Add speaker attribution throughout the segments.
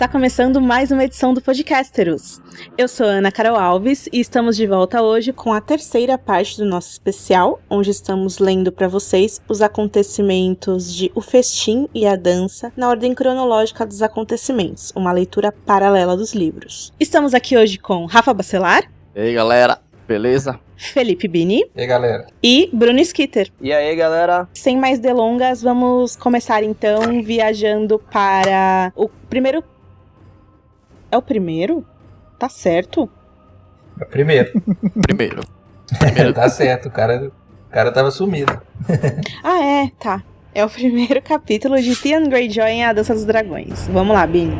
Speaker 1: Está começando mais uma edição do Podcasteros. Eu sou Ana Carol Alves e estamos de volta hoje com a terceira parte do nosso especial, onde estamos lendo para vocês os acontecimentos de O Festim e a Dança na ordem cronológica dos acontecimentos, uma leitura paralela dos livros. Estamos aqui hoje com Rafa Bacelar.
Speaker 2: E aí, galera, beleza?
Speaker 1: Felipe Bini.
Speaker 3: E aí, galera?
Speaker 1: E Bruno Skitter.
Speaker 4: E aí, galera?
Speaker 1: Sem mais delongas, vamos começar então viajando para o primeiro. É o primeiro? Tá certo?
Speaker 3: É o primeiro.
Speaker 2: Primeiro.
Speaker 3: primeiro. tá certo, o cara, o cara tava sumido.
Speaker 1: ah, é, tá. É o primeiro capítulo de Theon Greyjoy em A Dança dos Dragões. Vamos lá, Bini.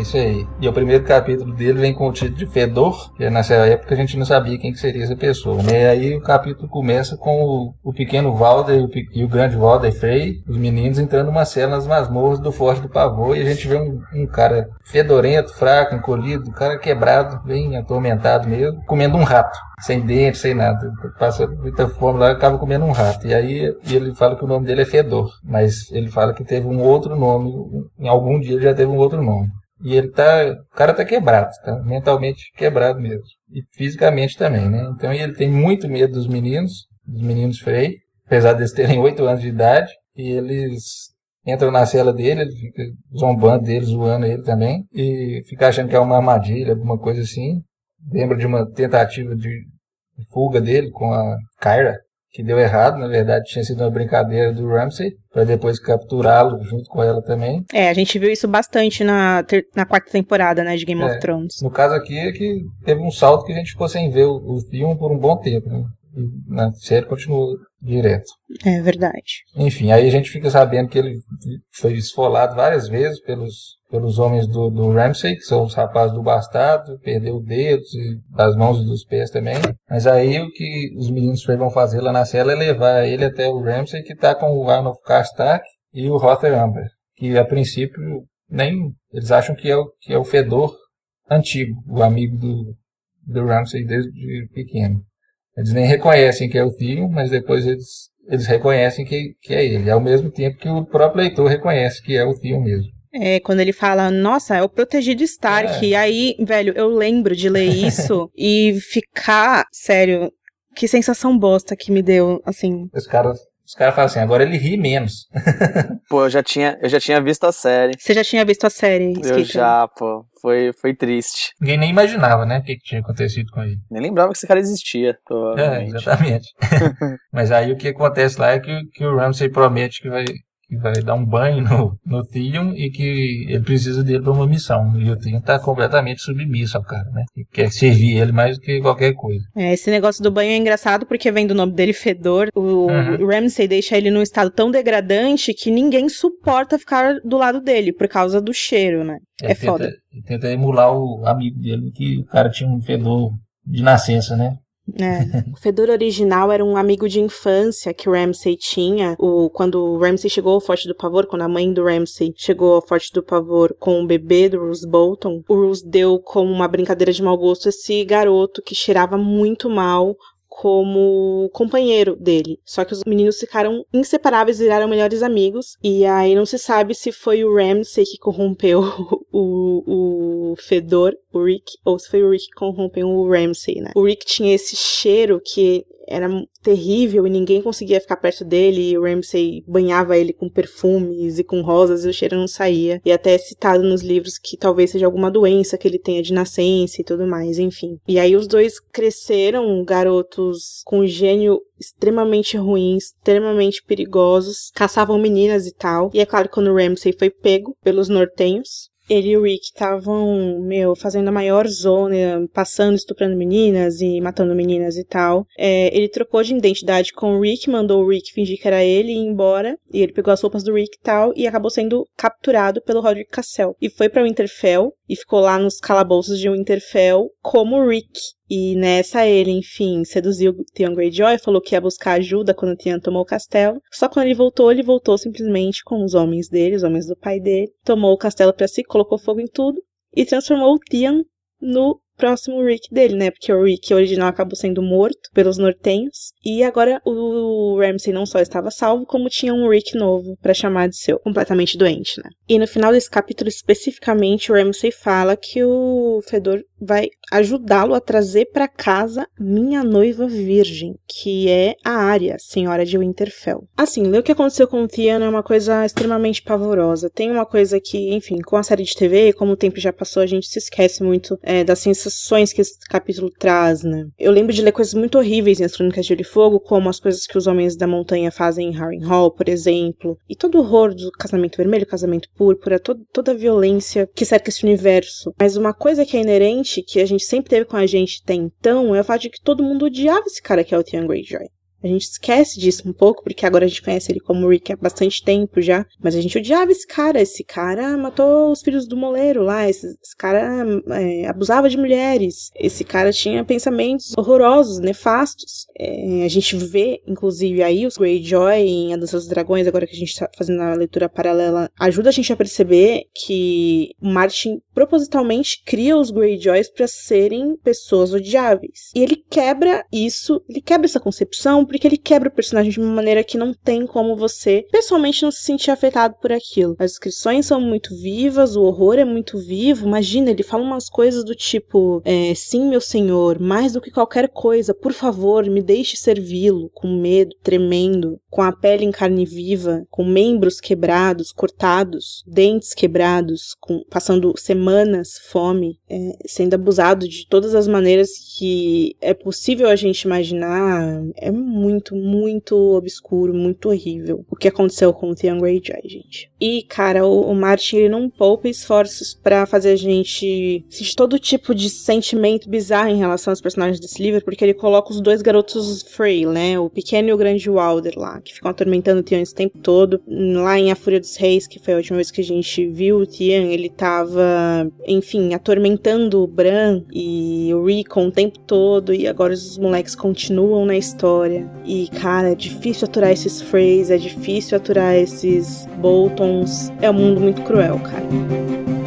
Speaker 3: Isso aí. E o primeiro capítulo dele vem com o título de Fedor, que nessa época a gente não sabia quem que seria essa pessoa. Né? E aí o capítulo começa com o, o pequeno Valder e o, e o, grande Valder Frey, os meninos entrando numa cela nas masmorras do Forte do Pavor, e a gente vê um, um cara fedorento, fraco, encolhido, um cara quebrado, bem atormentado mesmo, comendo um rato sem dente, sem nada. Passa muita fome lá acaba comendo um rato. E aí ele fala que o nome dele é Fedor, mas ele fala que teve um outro nome, em algum dia já teve um outro nome. E ele tá. O cara tá quebrado, tá mentalmente quebrado mesmo. E fisicamente também, né? Então ele tem muito medo dos meninos, dos meninos Frey, apesar deles terem 8 anos de idade, e eles entram na cela dele, ele fica zombando dele, zoando ele também, e fica achando que é uma armadilha, alguma coisa assim. Lembra de uma tentativa de fuga dele com a Kyra, que deu errado, na verdade tinha sido uma brincadeira do Ramsey, para depois capturá-lo junto com ela também.
Speaker 1: É, a gente viu isso bastante na, ter, na quarta temporada, né, de Game é, of Thrones.
Speaker 3: No caso aqui é que teve um salto que a gente ficou sem ver o, o filme por um bom tempo, né? E na série continuou direto.
Speaker 1: É verdade.
Speaker 3: Enfim, aí a gente fica sabendo que ele foi esfolado várias vezes pelos pelos homens do, do Ramsey, que são os rapazes do bastardo, perdeu dedos e das mãos e dos pés também. Mas aí o que os meninos vão fazer lá na cela é levar ele até o Ramsey, que está com o Arnold Karstark e o Rother Amber, que a princípio nem eles acham que é o, que é o Fedor antigo, o amigo do, do Ramsey desde pequeno. Eles nem reconhecem que é o Theon, mas depois eles, eles reconhecem que, que é ele, ao mesmo tempo que o próprio leitor reconhece que é o Theon mesmo.
Speaker 1: É, quando ele fala, nossa, é o protegido Stark. É. E aí, velho, eu lembro de ler isso e ficar, sério, que sensação bosta que me deu, assim.
Speaker 3: Os caras os caras falam assim, agora ele ri menos.
Speaker 4: pô, eu já tinha, eu já tinha visto a série.
Speaker 1: Você já tinha visto a série?
Speaker 4: Eu já, pô. Foi, foi triste.
Speaker 3: Ninguém nem imaginava, né, o que, que tinha acontecido com ele.
Speaker 4: Nem lembrava que esse cara existia,
Speaker 3: É, exatamente. Mas aí o que acontece lá é que, que o Ramsey promete que vai que vai dar um banho no, no Theon e que ele precisa dele para uma missão. E o Theon tá completamente submisso ao cara, né? E quer servir ele mais do que qualquer coisa.
Speaker 1: É, esse negócio do banho é engraçado porque vem do nome dele Fedor. O uhum. Ramsay deixa ele num estado tão degradante que ninguém suporta ficar do lado dele por causa do cheiro, né? É, é
Speaker 3: tenta,
Speaker 1: foda.
Speaker 3: Ele tenta emular o amigo dele, que o cara tinha um fedor de nascença, né?
Speaker 1: É. o Fedor original era um amigo de infância que o Ramsay tinha. O, quando o Ramsay chegou ao Forte do Pavor, quando a mãe do Ramsay chegou ao Forte do Pavor com o bebê do Roose Bolton, o Roose deu como uma brincadeira de mau gosto esse garoto que cheirava muito mal como companheiro dele. Só que os meninos ficaram inseparáveis, viraram melhores amigos. E aí não se sabe se foi o Ramsay que corrompeu o, o Fedor, o Rick, ou se foi o Rick que corrompeu o Ramsay, né? O Rick tinha esse cheiro que era terrível e ninguém conseguia ficar perto dele. E o Ramsay banhava ele com perfumes e com rosas e o cheiro não saía. E até é citado nos livros que talvez seja alguma doença que ele tenha de nascença e tudo mais, enfim. E aí os dois cresceram garotos com gênio extremamente ruins, extremamente perigosos, caçavam meninas e tal. E é claro que quando o Ramsay foi pego pelos nortenhos, ele e o Rick estavam, meu, fazendo a maior zona, passando, estuprando meninas e matando meninas e tal. É, ele trocou de identidade com o Rick, mandou o Rick fingir que era ele e ir embora. E ele pegou as roupas do Rick e tal, e acabou sendo capturado pelo Roderick Cassell. E foi para Winterfell, e ficou lá nos calabouços de Winterfell como Rick. E nessa ele, enfim, seduziu Theon Greyjoy, falou que ia buscar ajuda quando Theon tomou o castelo. Só quando ele voltou, ele voltou simplesmente com os homens dele, os homens do pai dele. Tomou o castelo para si, colocou fogo em tudo e transformou o Theon no próximo Rick dele, né? Porque o Rick original acabou sendo morto pelos nortenhos. E agora o Ramsey não só estava salvo, como tinha um Rick novo para chamar de seu, completamente doente, né? E no final desse capítulo especificamente, o Ramsey fala que o Fedor vai ajudá-lo a trazer para casa minha noiva virgem, que é a Arya, senhora de Winterfell. Assim, ler o que aconteceu com o Theon é uma coisa extremamente pavorosa. Tem uma coisa que, enfim, com a série de TV, como o tempo já passou, a gente se esquece muito é, das sensações que esse capítulo traz, né? Eu lembro de ler coisas muito horríveis em As Crônicas de Gelo e Fogo, como as coisas que os homens da montanha fazem em Harrenhal, por exemplo, e todo o horror do casamento vermelho, casamento púrpura, toda a violência que cerca esse universo. Mas uma coisa que é inerente, que a gente sempre teve com a gente até então, é o fato de que todo mundo odiava esse cara que é o Theon Greyjoy. A gente esquece disso um pouco, porque agora a gente conhece ele como Rick há bastante tempo já. Mas a gente odiava esse cara. Esse cara matou os filhos do moleiro lá. Esse, esse cara é, abusava de mulheres. Esse cara tinha pensamentos horrorosos, nefastos. É, a gente vê, inclusive, aí os Greyjoy em A Dança dos Dragões, agora que a gente tá fazendo a leitura paralela, ajuda a gente a perceber que Martin propositalmente cria os Greyjoys para serem pessoas odiáveis. E ele quebra isso, ele quebra essa concepção porque ele quebra o personagem de uma maneira que não tem como você pessoalmente não se sentir afetado por aquilo. As descrições são muito vivas, o horror é muito vivo. Imagina, ele fala umas coisas do tipo: é, Sim, meu senhor, mais do que qualquer coisa, por favor, me deixe servi-lo, com medo, tremendo, com a pele em carne viva, com membros quebrados, cortados, dentes quebrados, com, passando semanas fome, é, sendo abusado de todas as maneiras que é possível a gente imaginar. É muito, muito obscuro, muito horrível o que aconteceu com o Theon Greyjoy, gente. E, cara, o, o Martin ele não poupa esforços para fazer a gente sentir todo tipo de sentimento bizarro em relação aos personagens desse livro, porque ele coloca os dois garotos Frey, né? O pequeno e o grande Walder lá, que ficam atormentando o Theon esse tempo todo. Lá em A Fúria dos Reis, que foi a última vez que a gente viu o Theon, ele tava, enfim, atormentando o Bran e o Rickon o tempo todo, e agora os moleques continuam na história. E, cara, é difícil aturar esses Freys, é difícil aturar esses Boltons. É um mundo muito cruel, cara.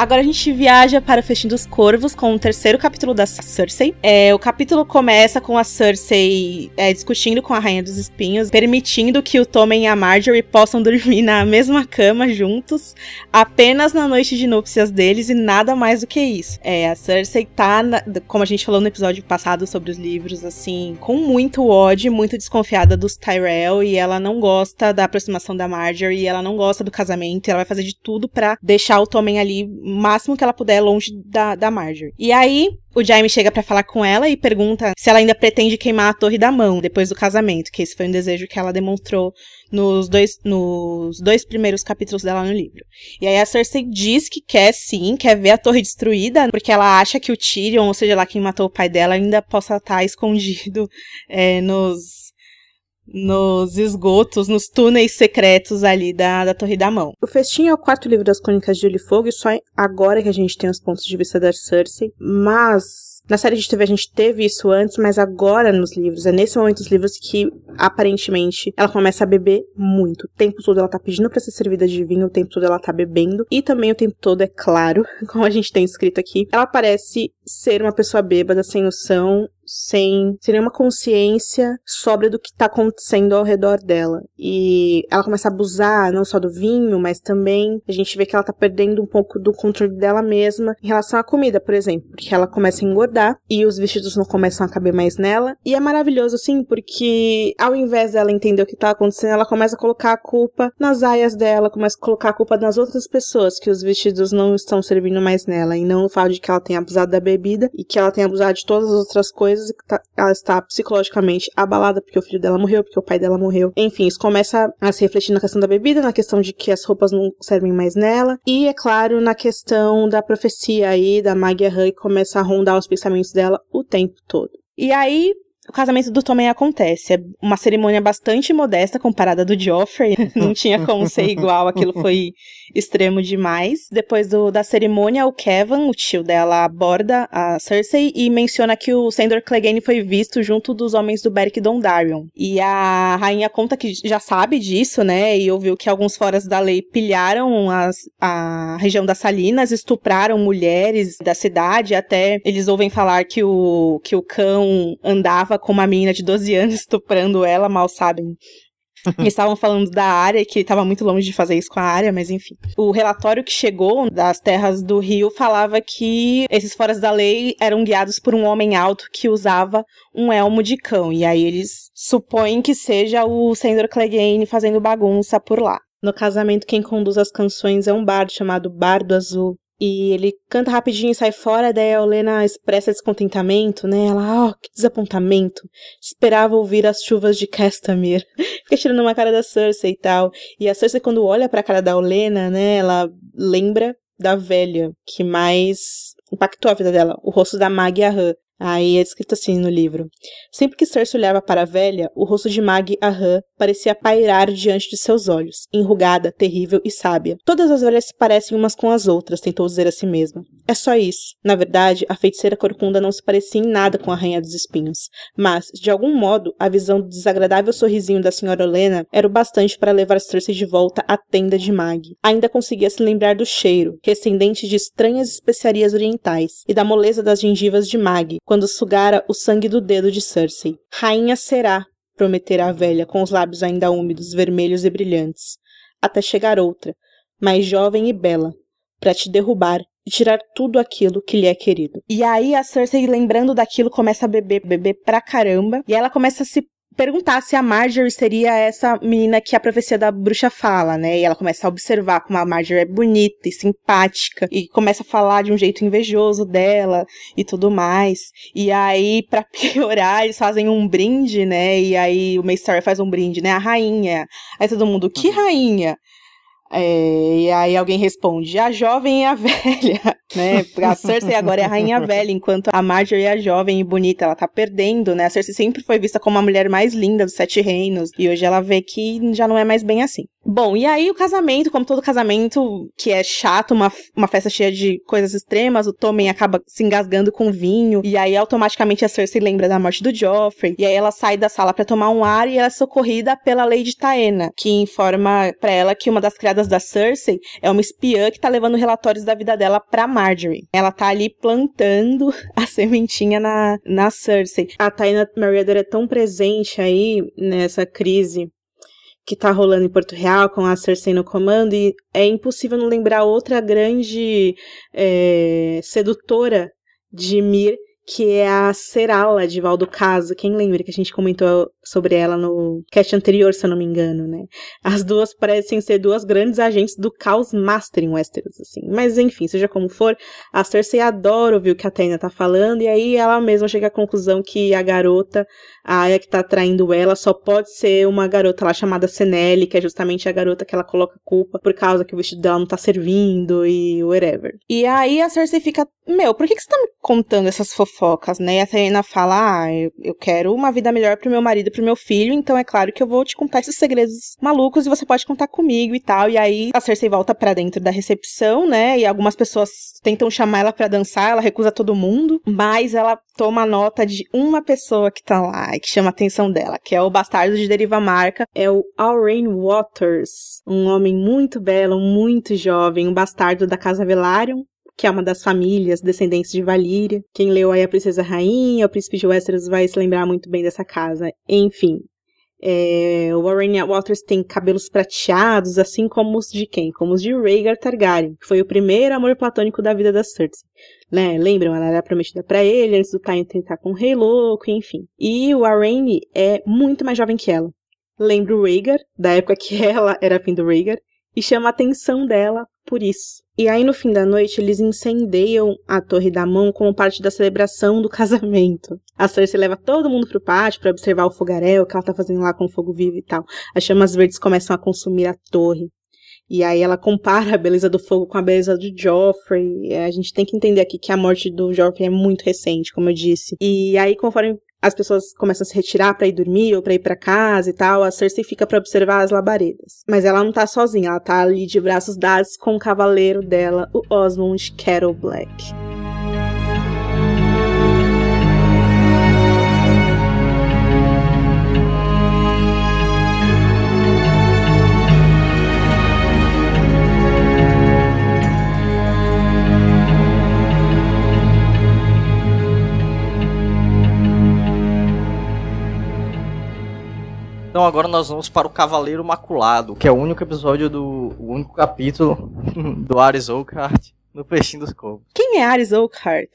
Speaker 1: Agora a gente viaja para o Festim dos Corvos com o terceiro capítulo da Cersei. É, o capítulo começa com a Cersei é, discutindo com a Rainha dos Espinhos, permitindo que o Tommen e a Marjorie possam dormir na mesma cama juntos, apenas na noite de núpcias deles e nada mais do que isso. É, a Cersei tá, na, como a gente falou no episódio passado sobre os livros, assim, com muito ódio, muito desconfiada dos Tyrell e ela não gosta da aproximação da Marjorie, e ela não gosta do casamento, e ela vai fazer de tudo para deixar o Tommen ali máximo que ela puder longe da, da Marjorie. E aí, o Jaime chega para falar com ela e pergunta se ela ainda pretende queimar a Torre da Mão depois do casamento, que esse foi um desejo que ela demonstrou nos dois, nos dois primeiros capítulos dela no livro. E aí a Cersei diz que quer sim, quer ver a torre destruída, porque ela acha que o Tyrion, ou seja lá quem matou o pai dela, ainda possa estar escondido é, nos nos esgotos, nos túneis secretos ali da, da Torre da Mão. O Festim é o quarto livro das Crônicas de Gelo e Fogo, e só agora que a gente tem os pontos de vista da Cersei, mas na série de TV a gente teve isso antes, mas agora nos livros, é nesse momento dos livros que aparentemente ela começa a beber muito. O tempo todo ela tá pedindo para ser servida de vinho, o tempo todo ela tá bebendo, e também o tempo todo, é claro, como a gente tem escrito aqui, ela parece ser uma pessoa bêbada, sem noção, sem, sem nenhuma consciência sobre do que tá acontecendo ao redor dela. E ela começa a abusar não só do vinho, mas também a gente vê que ela tá perdendo um pouco do controle dela mesma em relação à comida, por exemplo, porque ela começa a engordar e os vestidos não começam a caber mais nela. E é maravilhoso, assim, porque ao invés dela entender o que tá acontecendo, ela começa a colocar a culpa nas aias dela, começa a colocar a culpa nas outras pessoas que os vestidos não estão servindo mais nela, e não o fato de que ela tem abusado da bebida e que ela tem abusado de todas as outras coisas tá, ela está psicologicamente abalada porque o filho dela morreu, porque o pai dela morreu. Enfim, isso começa a se refletir na questão da bebida, na questão de que as roupas não servem mais nela, e é claro, na questão da profecia aí da Magia Han que começa a rondar os pensamentos dela o tempo todo. E aí, o casamento do Tommen acontece. É uma cerimônia bastante modesta comparada do Joffrey. Não tinha como ser igual, aquilo foi extremo demais. Depois do, da cerimônia, o Kevin, o tio dela, aborda a Cersei e menciona que o Sandor Clegane foi visto junto dos homens do Beric Dondarrion. E a rainha conta que já sabe disso, né? E ouviu que alguns foras da lei pilharam as, a região das Salinas, estupraram mulheres da cidade, até eles ouvem falar que o, que o cão andava com uma menina de 12 anos estuprando ela, mal sabem eles estavam falando da área, que estava muito longe de fazer isso com a área, mas enfim. O relatório que chegou das terras do Rio falava que esses foras da lei eram guiados por um homem alto que usava um elmo de cão. E aí eles supõem que seja o Sandor Clegane fazendo bagunça por lá. No casamento, quem conduz as canções é um bardo chamado Bardo Azul. E ele canta rapidinho e sai fora, daí a Olena expressa descontentamento, né? Ela, oh, que desapontamento. Esperava ouvir as chuvas de Castamere. Fica tirando uma cara da Cersei e tal. E a Cersei, quando olha pra cara da Olena, né? Ela lembra da velha que mais impactou a vida dela, o rosto da Mag Aham. Aí é escrito assim no livro. Sempre que Cersei olhava para a velha, o rosto de Mag Aham parecia pairar diante de seus olhos, enrugada, terrível e sábia. Todas as velhas se parecem umas com as outras, tentou dizer a si mesma. É só isso. Na verdade, a feiticeira corcunda não se parecia em nada com a Rainha dos Espinhos. Mas, de algum modo, a visão do desagradável sorrisinho da senhora Olena era o bastante para levar Cersei de volta à tenda de Mag. Ainda conseguia se lembrar do cheiro, recendente de estranhas especiarias orientais, e da moleza das gengivas de Mag, quando sugara o sangue do dedo de Cersei. Rainha será, prometera a velha, com os lábios ainda úmidos, vermelhos e brilhantes, até chegar outra, mais jovem e bela, para te derrubar e tirar tudo aquilo que lhe é querido. E aí a Cersei, lembrando daquilo, começa a beber, beber pra caramba, e ela começa a se perguntar se a Marjorie seria essa menina que a profecia da bruxa fala, né? E ela começa a observar como a Marjorie é bonita e simpática e começa a falar de um jeito invejoso dela e tudo mais. E aí, para piorar, eles fazem um brinde, né? E aí o Maystar faz um brinde, né? A rainha. Aí todo mundo, que uhum. rainha? É, e aí alguém responde, a jovem e a velha, né? A Cersei agora é a rainha velha, enquanto a Marjorie é a jovem e bonita, ela tá perdendo, né? A Cersei sempre foi vista como a mulher mais linda dos sete reinos, e hoje ela vê que já não é mais bem assim. Bom, e aí o casamento, como todo casamento que é chato, uma, uma festa cheia de coisas extremas, o Tommen acaba se engasgando com vinho, e aí automaticamente a Cersei lembra da morte do Joffrey, e aí ela sai da sala para tomar um ar e ela é socorrida pela Lady Taena, que informa para ela que uma das criadas da Cersei é uma espiã que tá levando relatórios da vida dela pra Marjorie. Ela tá ali plantando a sementinha na, na Cersei. A Taena Meriader é tão presente aí nessa crise que tá rolando em Porto Real com a Cersei no comando e é impossível não lembrar outra grande é, sedutora de Mir que é a Serala de Valdo Caso. Quem lembra que a gente comentou sobre ela no cast anterior, se eu não me engano, né? As duas parecem ser duas grandes agentes do caos master em Westeros, assim. Mas enfim, seja como for, a Cersei adora ouvir o que a Taina tá falando, e aí ela mesma chega à conclusão que a garota, a Aya que tá traindo ela, só pode ser uma garota lá chamada Senelli, que é justamente a garota que ela coloca culpa por causa que o vestido dela não tá servindo e whatever. E aí a Cersei fica, meu, por que, que você tá me contando essas fofocas? né? E a Taina fala: Ah, eu, eu quero uma vida melhor pro meu marido e pro meu filho, então é claro que eu vou te contar esses segredos malucos e você pode contar comigo e tal. E aí a Cersei volta para dentro da recepção, né? E algumas pessoas tentam chamar ela para dançar, ela recusa todo mundo, mas ela toma nota de uma pessoa que tá lá e que chama a atenção dela, que é o bastardo de Deriva Marca, é o Aurain Waters, um homem muito belo, muito jovem, um bastardo da casa Velaryon, que é uma das famílias descendentes de Valíria. Quem leu aí a Princesa Rainha, o Príncipe de Westeros vai se lembrar muito bem dessa casa. Enfim, é, o Warren Waters tem cabelos prateados, assim como os de quem? Como os de Rhaegar Targaryen, que foi o primeiro amor platônico da vida da Cersei. Né? Lembram? Ela era prometida para ele antes do Tywin tentar com o Rei Louco, enfim. E o Warren é muito mais jovem que ela. Lembra o Rhaegar, da época que ela era fim do Rhaegar, e chama a atenção dela por isso. E aí, no fim da noite, eles incendeiam a Torre da Mão como parte da celebração do casamento. A Cersei leva todo mundo pro pátio para observar o fogaréu que ela tá fazendo lá com o fogo vivo e tal. As chamas verdes começam a consumir a torre. E aí ela compara a beleza do fogo com a beleza do Joffrey. A gente tem que entender aqui que a morte do Joffrey é muito recente, como eu disse. E aí, conforme as pessoas começam a se retirar para ir dormir ou para ir para casa e tal, a Cersei fica para observar as labaredas. Mas ela não tá sozinha, ela tá ali de braços dados com o cavaleiro dela, o Osmond Kettle Black.
Speaker 2: Então agora nós vamos para o Cavaleiro Maculado, que é o único episódio do. o único capítulo do Ares Oakhart no Peixinho dos Corvos.
Speaker 1: Quem é Ares Oakhart?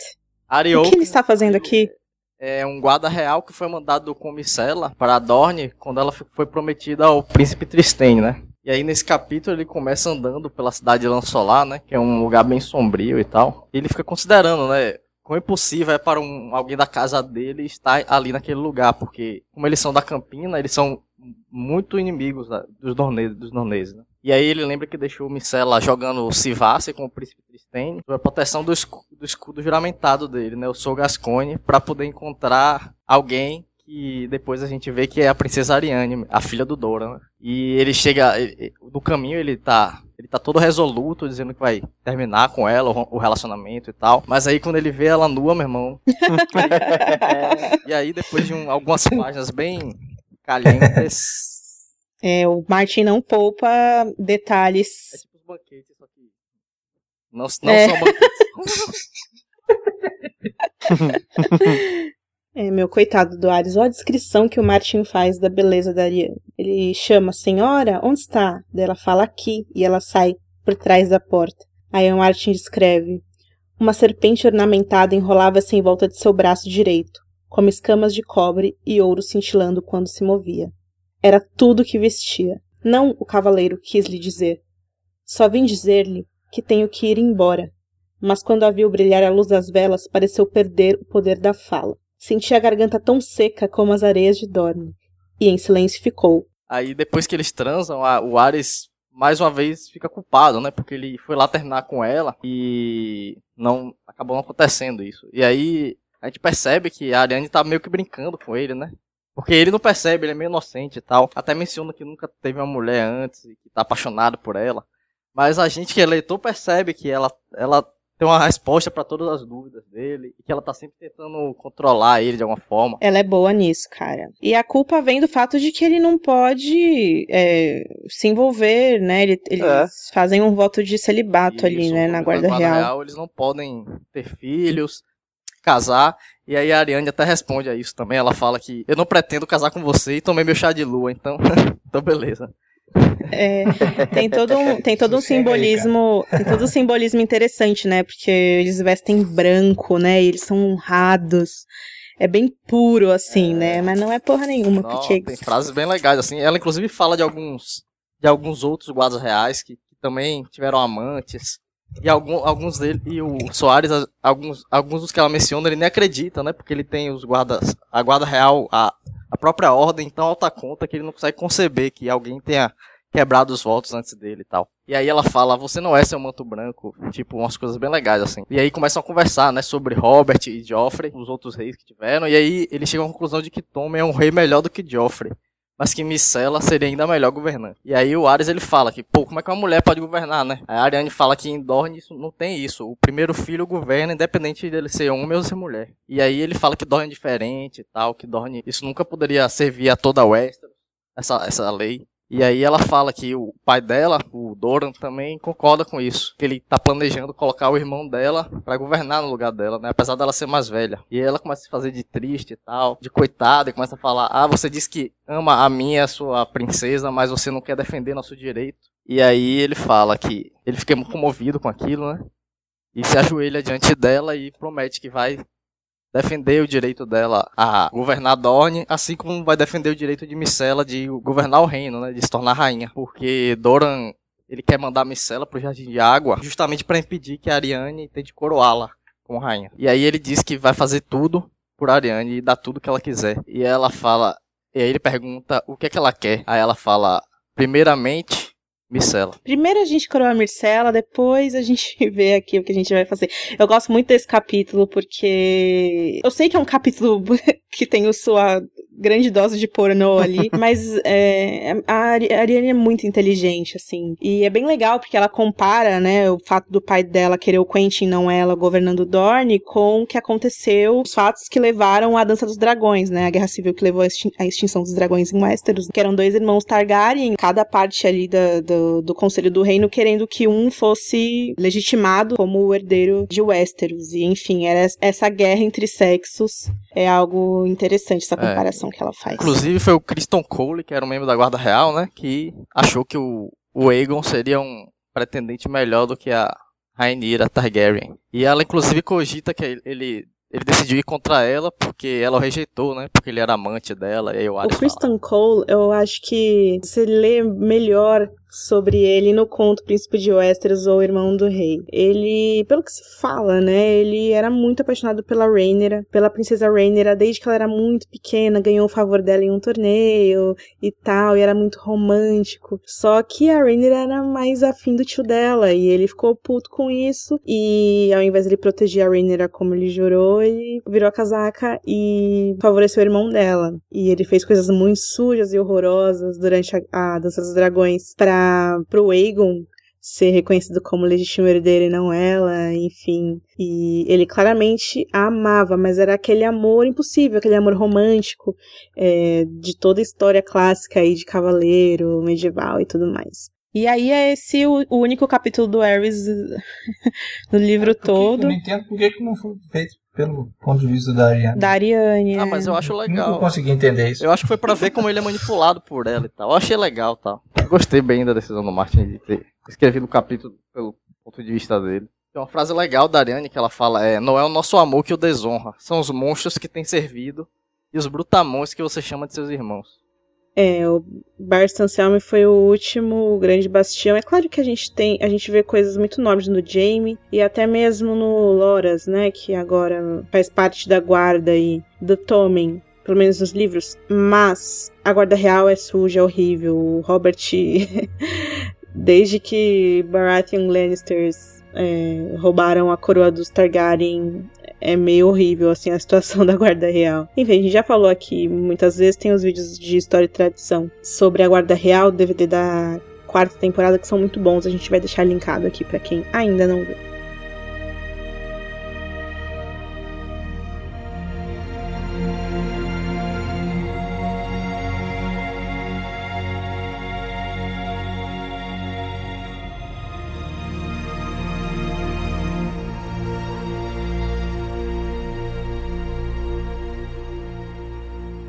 Speaker 2: Ari
Speaker 1: O que ele está fazendo aqui?
Speaker 2: é um guarda real que foi mandado com Micela para Dorne quando ela foi prometida ao príncipe Tristane, né? E aí nesse capítulo ele começa andando pela cidade de Lansolar, né? Que é um lugar bem sombrio e tal. E ele fica considerando, né? Quão impossível é para um, alguém da casa dele estar ali naquele lugar, porque como eles são da Campina, eles são muito inimigos da- dos norneses, dos norneses, né? E aí ele lembra que deixou Micela jogando Civace com o príncipe Tristane, sob a proteção do, escu- do escudo juramentado dele, né? O Sol Gascoigne, para poder encontrar alguém que depois a gente vê que é a princesa Ariane, a filha do Doran. né? E ele chega, ele- no caminho ele tá, ele tá todo resoluto, dizendo que vai terminar com ela, o, o relacionamento e tal. Mas aí quando ele vê ela nua, meu irmão. e aí depois de um- algumas páginas bem calientes,
Speaker 1: É, o Martin não poupa
Speaker 2: é
Speaker 1: detalhes.
Speaker 2: tipo os banquetes, só que não, não
Speaker 1: É.
Speaker 2: são banquetes.
Speaker 1: É, meu coitado do Ares, olha a descrição que o Martin faz da beleza da Ariane. Ele chama, senhora, onde está? Daí ela fala aqui, e ela sai por trás da porta. Aí o Martin descreve. Uma serpente ornamentada enrolava-se em volta de seu braço direito, como escamas de cobre e ouro cintilando quando se movia. Era tudo que vestia. Não o cavaleiro quis lhe dizer. Só vim dizer-lhe que tenho que ir embora. Mas quando a viu brilhar a luz das velas, pareceu perder o poder da fala. Sentia a garganta tão seca como as areias de Dorne. E em silêncio ficou.
Speaker 2: Aí depois que eles transam, o Ares mais uma vez fica culpado, né? Porque ele foi lá terminar com ela e não acabou não acontecendo isso. E aí a gente percebe que a Ariane tá meio que brincando com ele, né? Porque ele não percebe, ele é meio inocente e tal. Até menciona que nunca teve uma mulher antes e que tá apaixonado por ela. Mas a gente que é leitor percebe que ela, ela tem uma resposta pra todas as dúvidas dele e que ela tá sempre tentando controlar ele de alguma forma.
Speaker 1: Ela é boa nisso, cara. E a culpa vem do fato de que ele não pode é, se envolver, né? Ele- eles
Speaker 4: É.
Speaker 1: fazem um voto de celibato ali,
Speaker 2: Isso,
Speaker 1: né? Na
Speaker 2: no
Speaker 1: Guarda Real.
Speaker 2: Eles não podem ter filhos, casar. E aí a Ariane até responde a isso também. Ela fala que eu não pretendo casar com você e tomei meu chá de lua, então, então beleza.
Speaker 1: É, tem todo um, tem todo um
Speaker 3: aí,
Speaker 1: simbolismo, tem todo um simbolismo interessante, né? Porque eles vestem branco, né? E eles são honrados. É bem puro, assim, né? Mas não é porra nenhuma,
Speaker 2: Não,
Speaker 1: porque
Speaker 2: Tem frases bem legais, assim. Ela inclusive fala de alguns de alguns outros guardas reais que, que também tiveram amantes. E algum, alguns dele, e o Soares, alguns, alguns dos que ela menciona, ele nem acredita, né? Porque ele tem os guardas, a guarda real, a, a própria ordem tão alta conta que ele não consegue conceber que alguém tenha quebrado os votos antes dele e tal. E aí ela fala, você não é seu manto branco, tipo, umas coisas bem legais, assim. E aí começam a conversar, né, sobre Robert e Joffrey, os outros reis que tiveram, e aí ele chega à conclusão de que Tommen é um rei melhor do que Joffrey. Mas que Micela seria ainda melhor governante. E aí o Ares ele fala que, pô, como é que uma mulher pode governar, né? A Ariane fala que em Dorne isso não tem isso. O primeiro filho governa, independente dele ser homem ou ser mulher. E aí ele fala que Dorne é diferente e tal, que Dorne. Isso nunca poderia servir a toda a Westeros, essa, essa lei. E aí ela fala que o pai dela, o Doran, também concorda com isso. Que ele tá planejando colocar o irmão dela pra governar no lugar dela, né? Apesar dela ser mais velha. E ela começa a se fazer de triste e tal, de coitada, e começa a falar: Ah, você disse que ama a minha, a sua princesa, mas você não quer defender nosso direito. E aí ele fala que ele fica comovido com aquilo, né? E se ajoelha diante dela e promete que vai defender o direito dela a governar Dorne, assim como vai defender o direito de Micela de governar o reino, né, de se tornar rainha, porque Doran ele quer mandar Micela pro Jardim de Água justamente para impedir que a Ariane tente coroá-la como rainha. E aí ele diz que vai fazer tudo por Ariane e dar tudo que ela quiser. E ela fala, e aí ele pergunta o que é que ela quer. Aí ela fala, primeiramente Micela.
Speaker 1: Primeiro a gente coroa a Mircela, depois a gente vê aqui o que a gente vai fazer. Eu gosto muito desse capítulo porque eu sei que é um capítulo que tem o sua grande dose de pornô ali, mas é, a Ariane é muito inteligente, assim. E é bem legal porque ela compara, né, o fato do pai dela querer o Quentin, não ela, governando Dorne, com o que aconteceu, os fatos que levaram à Dança dos Dragões, né, a guerra civil que levou à extinção dos dragões em Westeros, que eram dois irmãos Targaryen, cada parte ali da, do, do Conselho do Reino querendo que um fosse legitimado como o herdeiro de Westeros. E, enfim, era essa guerra entre sexos é algo interessante, essa é. comparação. É que ela faz.
Speaker 2: Inclusive foi o Criston Cole, que era um membro da Guarda Real, né? Que achou que o, o Aegon seria um pretendente melhor do que a Rhaenyra Targaryen. E ela inclusive cogita que ele ele decidiu ir contra ela porque ela o rejeitou, né? Porque ele era amante dela. E aí o,
Speaker 1: o Kristen Cole, eu acho que você lê melhor sobre ele no conto Príncipe de Westeros ou Irmão do Rei. Ele, pelo que se fala, né, ele era muito apaixonado pela Rhaenyra, pela princesa Rhaenyra desde que ela era muito pequena, ganhou o favor dela em um torneio e tal, e era muito romântico. Só que a Rhaenyra era mais afim do tio dela e ele ficou puto com isso e ao invés de ele proteger a Rhaenyra como ele jurou, ele virou a casaca e favoreceu o irmão dela. E ele fez coisas muito sujas e horrorosas durante a, a Dança dos Dragões para pro Aegon ser reconhecido como legítimo herdeiro e não ela, enfim. E ele claramente a amava, mas era aquele amor impossível, aquele amor romântico é, de toda a história clássica aí de cavaleiro, medieval e tudo mais. E aí é esse o, o único capítulo do Ares no livro é, todo. Eu
Speaker 3: não entendo por que, que não foi feito pelo ponto de vista da Ariane.
Speaker 1: Da Ariane.
Speaker 2: Ah, é. mas eu acho legal.
Speaker 3: Não consegui entender isso.
Speaker 2: Eu acho que foi pra ver como ele é manipulado por ela e tal. Eu achei legal tal. Eu gostei bem da decisão do Martin de ter escrevido o capítulo pelo ponto de vista dele. Tem uma frase legal da Ariane que ela fala: é, Não é o nosso amor que o desonra, são os monstros que têm servido e os brutamões que você chama de seus irmãos.
Speaker 1: É, o Bar Anselmo foi o último grande bastião. É claro que a gente tem, a gente vê coisas muito nobres no Jaime e até mesmo no Loras, né, que agora faz parte da guarda e do Tommen, pelo menos nos livros, mas a guarda real é suja, é horrível. O Robert desde que Baratheon Lannisters é, roubaram a coroa dos Targaryen é meio horrível, assim, a situação da Guarda Real. Enfim, a gente já falou aqui muitas vezes, tem os vídeos de História e Tradição sobre a Guarda Real, DVD da quarta temporada, que são muito bons. A gente vai deixar linkado aqui para quem ainda não viu.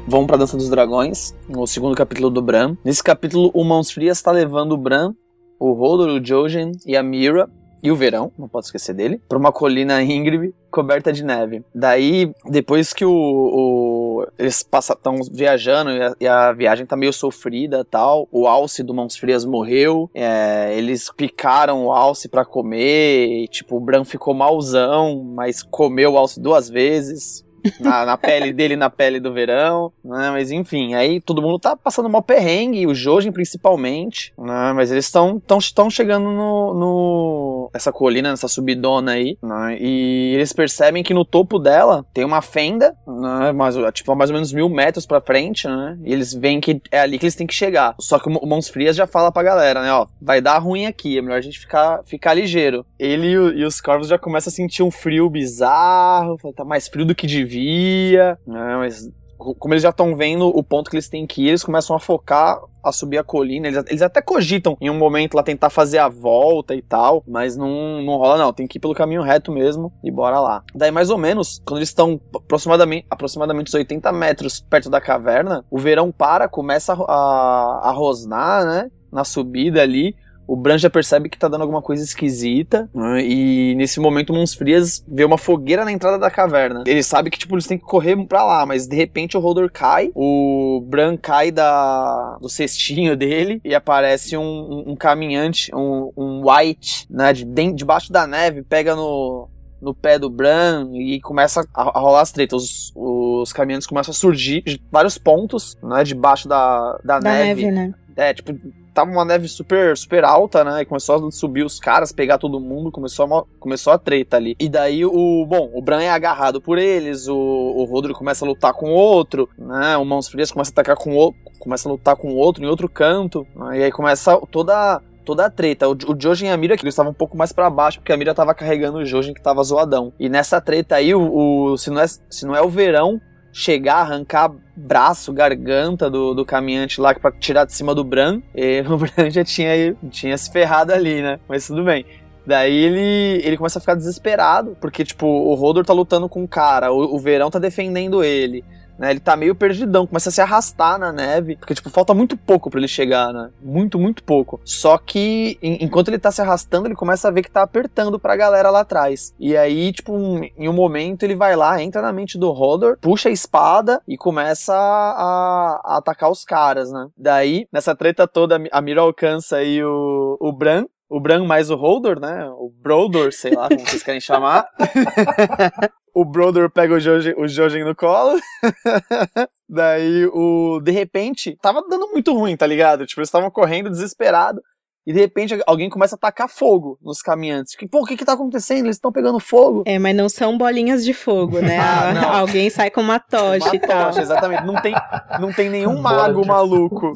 Speaker 4: Vamos pra Dança dos Dragões, no segundo capítulo do Bran. Nesse capítulo, o Mãos Frias está levando o Bran, o Rodor, o Jojen e a Mira e o Verão, não posso esquecer dele, para uma colina íngreme coberta de neve. Daí, depois que o, o eles estão viajando e a, e a, viagem tá meio sofrida tal, o Alce do Mãos Frias morreu, é, eles picaram o Alce para comer, e, tipo, o Bran ficou malzão, mas comeu o Alce duas vezes na, na pele dele na pele do verão, né? Mas enfim, aí todo mundo tá passando mal perrengue, o Jojen principalmente, né? Mas eles estão tão, tão chegando no, no essa colina, nessa subidona aí, né? E eles percebem que no topo dela tem uma fenda, né? Mais, tipo, mais ou menos mil metros pra frente, né? E eles veem que é ali que eles têm que chegar. Só que o Mãos Frias já fala pra galera, né? Ó, vai dar ruim aqui, é melhor a gente ficar, ficar ligeiro. Ele e, e os corvos já começam a sentir um frio bizarro, tá mais frio do que devia via, né? Mas como eles já estão vendo o ponto que eles têm que ir, eles começam a focar a subir a colina. Eles, eles até cogitam em um momento lá tentar fazer a volta e tal, mas não, não rola não. Tem que ir pelo caminho reto mesmo e bora lá. Daí, mais ou menos, quando eles estão aproximadamente, aproximadamente uns 80 metros perto da caverna, o verão para, começa a, a, a rosnar, né? Na subida ali o Bran já percebe que tá dando alguma coisa esquisita, né? e nesse momento Mãos Frias vê uma fogueira na entrada da caverna. Ele sabe que, tipo, eles têm que correr pra lá, mas de repente o Hodor cai, o Bran cai da, do cestinho dele, e aparece um, um, um caminhante, um, um White, né, de, de, debaixo da neve, pega no, no pé do Bran e começa a, a rolar as tretas. Os, os caminhantes começam a surgir de vários pontos, né, debaixo da, da, da neve. neve né? É, tipo, tava uma neve super, super alta, né? E começou a subir os caras, pegar todo mundo, começou a, começou a treta ali. E daí o, bom, o Bran é agarrado por eles, o, o Rodrigo começa a lutar com outro, né? O Mãos Frias começa a atacar com o começa a lutar com outro em outro canto, né, e aí começa toda toda a treta. O, Jojen e a Mira, que eles estavam um pouco mais para baixo, porque a Mira tava carregando o Jojen que tava zoadão. E nessa treta aí, o, o, se, não é, se não é o verão, chegar, arrancar braço, garganta do, do caminhante lá para tirar de cima do Bran, e o Bran já tinha, tinha se ferrado ali, né? Mas tudo bem. Daí ele, ele começa a ficar desesperado, porque, tipo, o Rodor tá lutando com o cara, o, o Verão tá defendendo ele. Né, ele tá meio perdidão, começa a se arrastar na neve, porque, tipo, falta muito pouco para ele chegar, né? Muito, muito pouco. Só que, em, enquanto ele tá se arrastando, ele começa a ver que tá apertando pra galera lá atrás. E aí, tipo, um, em um momento ele vai lá, entra na mente do Hodor, puxa a espada e começa a, a atacar os caras, né? Daí, nessa treta toda, a Mira alcança aí o, o Bran, o Bran mais o Holdor, né? O Brodor, sei lá como vocês querem chamar. o Brodor pega o Jojen, o Jojen no colo. Daí o. De repente, tava dando muito ruim, tá ligado? Tipo, eles estavam correndo desesperado. E de repente alguém começa a tacar fogo nos caminhantes. Que, pô, o que que tá acontecendo? Eles estão pegando fogo.
Speaker 1: É, mas não são bolinhas de fogo, né? ah, alguém sai com uma tocha uma e tal. Tocha,
Speaker 4: exatamente. Não tem, não tem nenhum mago maluco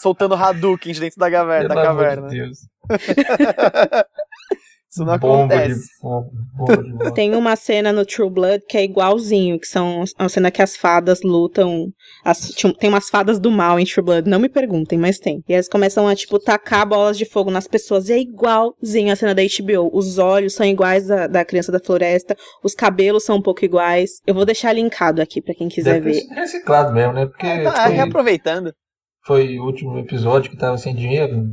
Speaker 4: soltando Hadouken dentro da caverna. da caverna. De Deus. Isso não Bomba acontece. De fogo,
Speaker 1: de Tem uma cena no True Blood que é igualzinho, que são a cena que as fadas lutam. As, tem umas fadas do mal em True Blood, não me perguntem, mas tem. E elas começam a, tipo, tacar bolas de fogo nas pessoas. E é igualzinho a cena da HBO. Os olhos são iguais da, da criança da floresta, os cabelos são um pouco iguais. Eu vou deixar linkado aqui para quem quiser Deve ver.
Speaker 3: Reciclado mesmo, né? Porque.
Speaker 4: É, tá foi... reaproveitando
Speaker 3: foi o último episódio que tava sem dinheiro,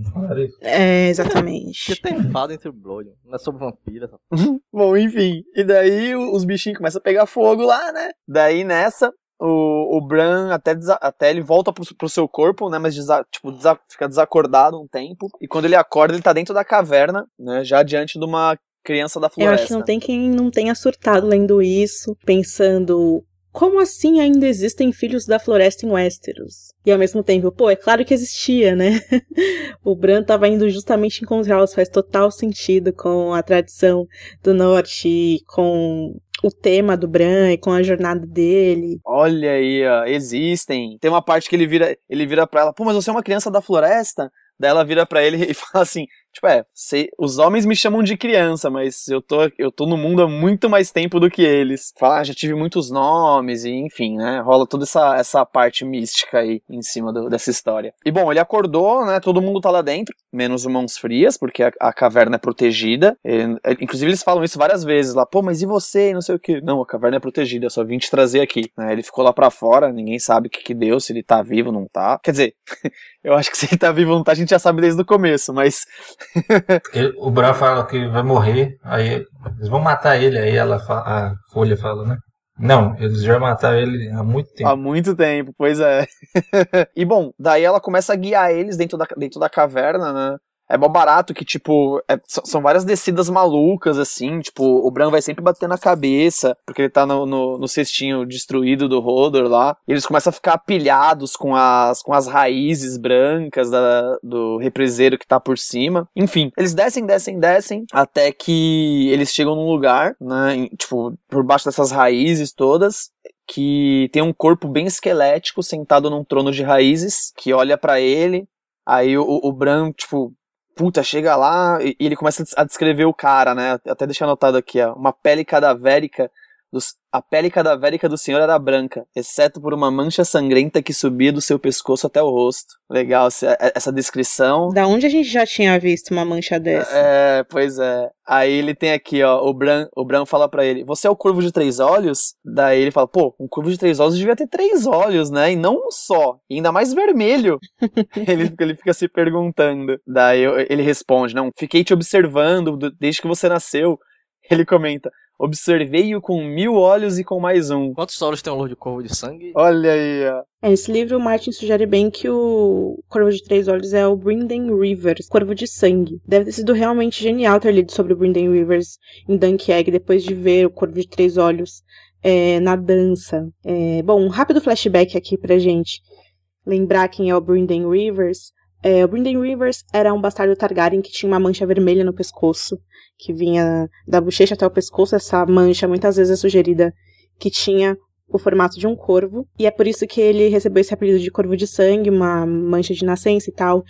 Speaker 1: É, exatamente.
Speaker 2: Porque tem fada entre o Blood, não é sobre vampira.
Speaker 4: Bom, enfim. E daí os bichinhos começam a pegar fogo lá, né? Daí nessa, o, o Bran até, até ele volta pro, pro seu corpo, né? Mas desa, tipo, desa, fica desacordado um tempo. E quando ele acorda, ele tá dentro da caverna, né? Já diante de uma criança da floresta.
Speaker 1: Eu acho que não tem quem não tenha surtado lendo isso, pensando como assim ainda existem filhos da floresta em Westeros? E ao mesmo tempo, pô, é claro que existia, né? o Bran tava indo justamente encontrá-los, faz total sentido com a tradição do norte, com o tema do Bran e com a jornada dele.
Speaker 4: Olha aí, ó, existem. Tem uma parte que ele vira, ele vira pra ela, pô, mas você é uma criança da floresta? Daí ela vira para ele e fala assim: Tipo, é, sei, os homens me chamam de criança, mas eu tô, eu tô no mundo há muito mais tempo do que eles. Fala, ah, já tive muitos nomes, e enfim, né? Rola toda essa, essa parte mística aí em cima do, dessa história. E bom, ele acordou, né? Todo mundo tá lá dentro, menos o Mãos Frias, porque a, a caverna é protegida. E, inclusive, eles falam isso várias vezes lá, pô, mas e você? Não sei o que. Não, a caverna é protegida, eu só vim te trazer aqui. Né? Ele ficou lá pra fora, ninguém sabe o que, que deu, se ele tá vivo ou não tá. Quer dizer, eu acho que se ele tá vivo ou não tá, a gente já sabe desde o começo, mas
Speaker 3: o Bran fala que vai morrer, aí eles vão matar ele, aí ela fala, a Folha fala, né? Não, eles já mataram ele há muito tempo.
Speaker 4: Há muito tempo, pois é. e bom, daí ela começa a guiar eles dentro da, dentro da caverna, né? É mó barato que, tipo, é, são várias descidas malucas, assim, tipo, o Bran vai sempre bater na cabeça, porque ele tá no, no, no cestinho destruído do Hodor lá, e eles começam a ficar pilhados com as, com as raízes brancas da, do represeiro que tá por cima. Enfim, eles descem, descem, descem, até que eles chegam num lugar, né, tipo, por baixo dessas raízes todas, que tem um corpo bem esquelético sentado num trono de raízes, que olha para ele, Aí o, o Bran, tipo, puta, chega lá e, ele começa a descrever o cara, né? Até deixar anotado aqui, ó. Uma pele cadavérica dos, a pele cadavérica do senhor era branca, exceto por uma mancha sangrenta que subia do seu pescoço até o rosto. Legal é, essa descrição.
Speaker 1: Da onde a gente já tinha visto uma mancha dessa?
Speaker 4: É, pois é. Aí ele tem aqui, ó, o Bran, o Bran fala para ele: Você é o curvo de três olhos? Daí ele fala: Pô, um curvo de três olhos devia ter três olhos, né? E não um só. E ainda mais vermelho. ele, ele fica se perguntando. Daí ele responde: Não, fiquei te observando desde que você nasceu. Ele comenta: Observei-o com mil olhos e com mais um.
Speaker 2: Quantos olhos tem o Lord Corvo de Sangue?
Speaker 4: Olha aí, ó.
Speaker 1: É, nesse livro, o Martin sugere bem que o Corvo de Três Olhos é o Brynden Rivers, Corvo de Sangue. Deve ter sido realmente genial ter lido sobre o Brynden Rivers em Egg depois de ver o Corvo de Três Olhos é, na dança. É, bom, um rápido flashback aqui pra gente lembrar quem é o Brynden Rivers. É, o Brynden Rivers era um bastardo Targaryen que tinha uma mancha vermelha no pescoço, que vinha da bochecha até o pescoço. Essa mancha muitas vezes é sugerida que tinha o formato de um corvo, e é por isso que ele recebeu esse apelido de corvo de sangue, uma mancha de nascença e tal.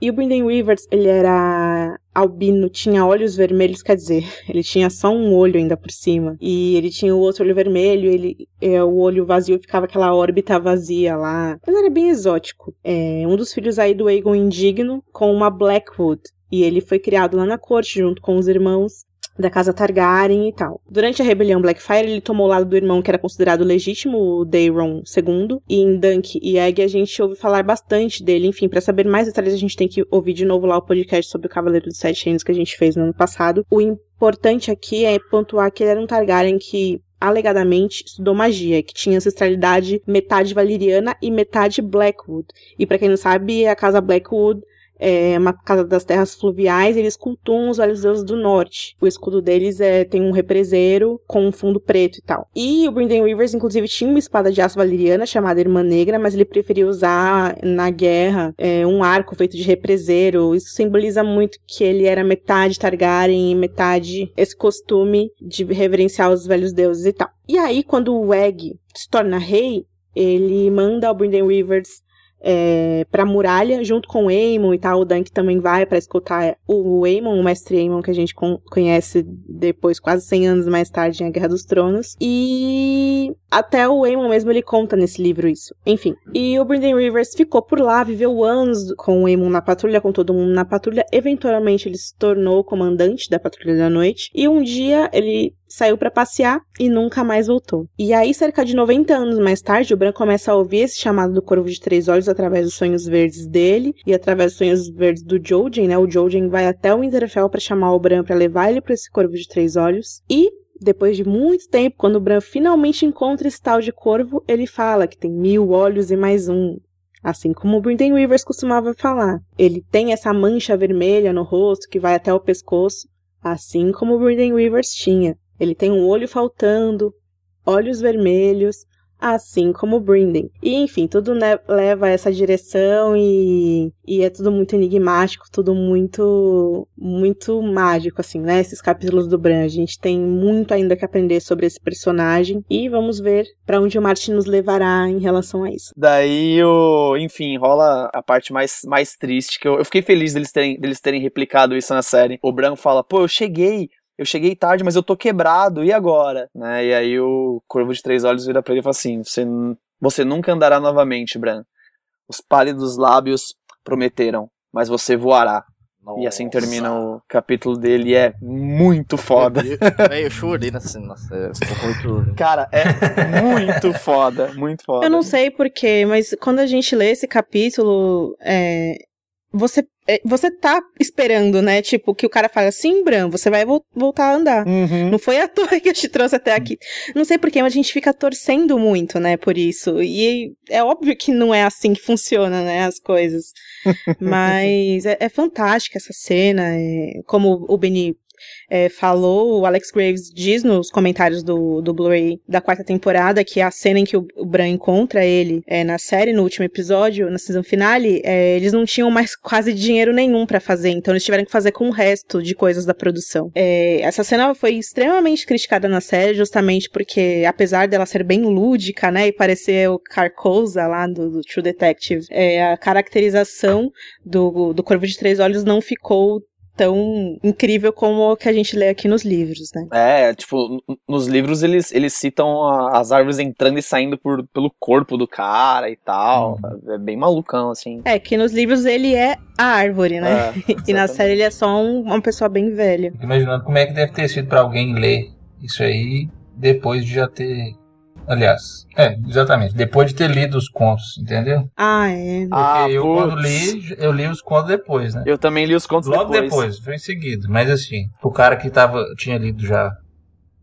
Speaker 1: E o Brynden Rivers, ele era albino, tinha olhos vermelhos, quer dizer, ele tinha só um olho ainda por cima. E ele tinha o outro olho vermelho, ele, é, o olho vazio ficava aquela órbita vazia lá. Ele era bem exótico. É um dos filhos aí do Aegon Indigno com uma Blackwood. E ele foi criado lá na corte junto com os irmãos da casa Targaryen e tal. Durante a rebelião Blackfire, ele tomou o lado do irmão que era considerado legítimo, o Daeron II, e em Dunk e Egg a gente ouve falar bastante dele. Enfim, para saber mais detalhes a gente tem que ouvir de novo lá o podcast sobre o Cavaleiro dos Sete Reinos que a gente fez no ano passado. O importante aqui é pontuar que ele era um Targaryen que alegadamente estudou magia, que tinha ancestralidade metade valeriana e metade Blackwood. E para quem não sabe, a casa Blackwood é uma casa das terras fluviais, eles cultuam os velhos deuses do norte. O escudo deles é, tem um represeiro com um fundo preto e tal. E o Brynden Rivers, inclusive, tinha uma espada de aço valeriana chamada Irmã Negra, mas ele preferia usar na guerra é, um arco feito de represeiro. Isso simboliza muito que ele era metade Targaryen e metade esse costume de reverenciar os velhos deuses e tal. E aí, quando o Egg se torna rei, ele manda ao Brynden Rivers é, pra muralha, junto com o Aemon e tal. O Dunk também vai para escutar o Aemon, o mestre Aemon que a gente conhece depois, quase 100 anos mais tarde, em A Guerra dos Tronos. E até o Aemon mesmo ele conta nesse livro isso. Enfim. E o Brynden Rivers ficou por lá, viveu anos com o Aemon na patrulha, com todo mundo na patrulha. Eventualmente ele se tornou comandante da Patrulha da Noite. E um dia ele saiu para passear e nunca mais voltou. E aí, cerca de 90 anos mais tarde, o Bran começa a ouvir esse chamado do Corvo de Três Olhos através dos sonhos verdes dele e através dos sonhos verdes do Jojen, né? O Jojen vai até o Winterfell para chamar o Bran para levar ele para esse Corvo de Três Olhos e depois de muito tempo, quando o Bran finalmente encontra esse tal de corvo, ele fala que tem mil olhos e mais um. Assim como o Brynden Rivers costumava falar. Ele tem essa mancha vermelha no rosto que vai até o pescoço, assim como o Brynden Rivers tinha. Ele tem um olho faltando, olhos vermelhos, assim como o Brynden. E enfim, tudo leva a essa direção e, e é tudo muito enigmático, tudo muito muito mágico assim, né? Esses capítulos do Bran, a gente tem muito ainda que aprender sobre esse personagem e vamos ver para onde o Martin nos levará em relação a isso.
Speaker 4: Daí, o, enfim, rola a parte mais, mais triste que eu, eu fiquei feliz deles terem, deles terem replicado isso na série. O Bran fala: "Pô, eu cheguei eu cheguei tarde, mas eu tô quebrado, e agora? Né? E aí o Corvo de Três Olhos vira pra ele e fala assim, você, você nunca andará novamente, Bran. Os pálidos lábios prometeram, mas você voará. Nossa. E assim termina o capítulo dele e é muito foda.
Speaker 2: eu chorei nessa nossa, muito...
Speaker 4: Cara, é muito foda, muito foda.
Speaker 1: Eu não sei porquê, mas quando a gente lê esse capítulo, é, você você tá esperando, né? Tipo, que o cara fala assim, Bran, você vai vo voltar a andar.
Speaker 4: Uhum.
Speaker 1: Não foi a toa que eu te trouxe até aqui. Não sei porquê, mas a gente fica torcendo muito, né, por isso. E é óbvio que não é assim que funciona, né, as coisas. mas é, é fantástica essa cena. É, como o Benny é, falou, o Alex Graves diz nos comentários do, do Blu-ray da quarta temporada que a cena em que o, o Bran encontra ele é, na série, no último episódio, na season finale, é, eles não tinham mais quase dinheiro nenhum para fazer, então eles tiveram que fazer com o resto de coisas da produção. É, essa cena foi extremamente criticada na série, justamente porque, apesar dela ser bem lúdica, né, e parecer o Carcosa lá do, do True Detective, é, a caracterização do, do Corvo de Três Olhos não ficou tão incrível como o que a gente lê aqui nos livros, né?
Speaker 4: É, tipo, nos livros eles, eles citam as árvores entrando e saindo por, pelo corpo do cara e tal. Hum. É bem malucão, assim.
Speaker 1: É, que nos livros ele é a árvore, né? É, e na série ele é só um, uma pessoa bem velha.
Speaker 3: Fico imaginando como é que deve ter sido para alguém ler isso aí depois de já ter Aliás, é, exatamente. Depois de ter lido os contos, entendeu?
Speaker 1: Ah, é. Porque
Speaker 3: ah, eu putz. quando li, eu li os contos depois, né?
Speaker 4: Eu também li os contos
Speaker 3: Logo
Speaker 4: depois.
Speaker 3: Logo depois, foi em seguida. Mas assim, o cara que tava, tinha lido já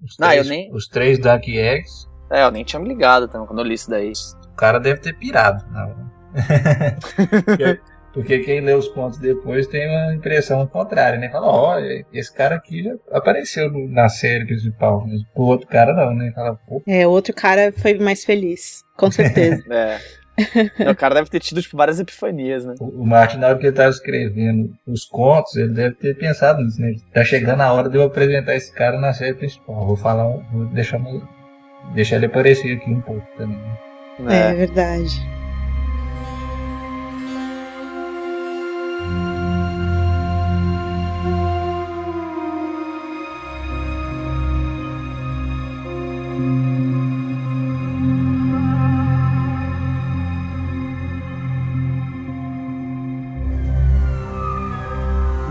Speaker 3: os
Speaker 4: Não,
Speaker 3: três,
Speaker 4: eu nem...
Speaker 3: os três Dark Eggs.
Speaker 4: É, eu nem tinha me ligado também quando eu li isso daí.
Speaker 3: O cara deve ter pirado. Não. Porque quem lê os contos depois tem uma impressão contrária, né? Fala, olha, esse cara aqui já apareceu na série principal. Mas o outro cara não, né? Fala,
Speaker 1: Pô. É, o outro cara foi mais feliz, com certeza.
Speaker 4: é. o cara deve ter tido tipo, várias epifanias, né?
Speaker 3: O, o Martin, na hora que ele estava escrevendo os contos, ele deve ter pensado nisso, né? Tá chegando a hora de eu apresentar esse cara na série principal. Vou falar, um, vou deixar, deixar ele aparecer aqui um pouco também.
Speaker 1: Né? É, é verdade.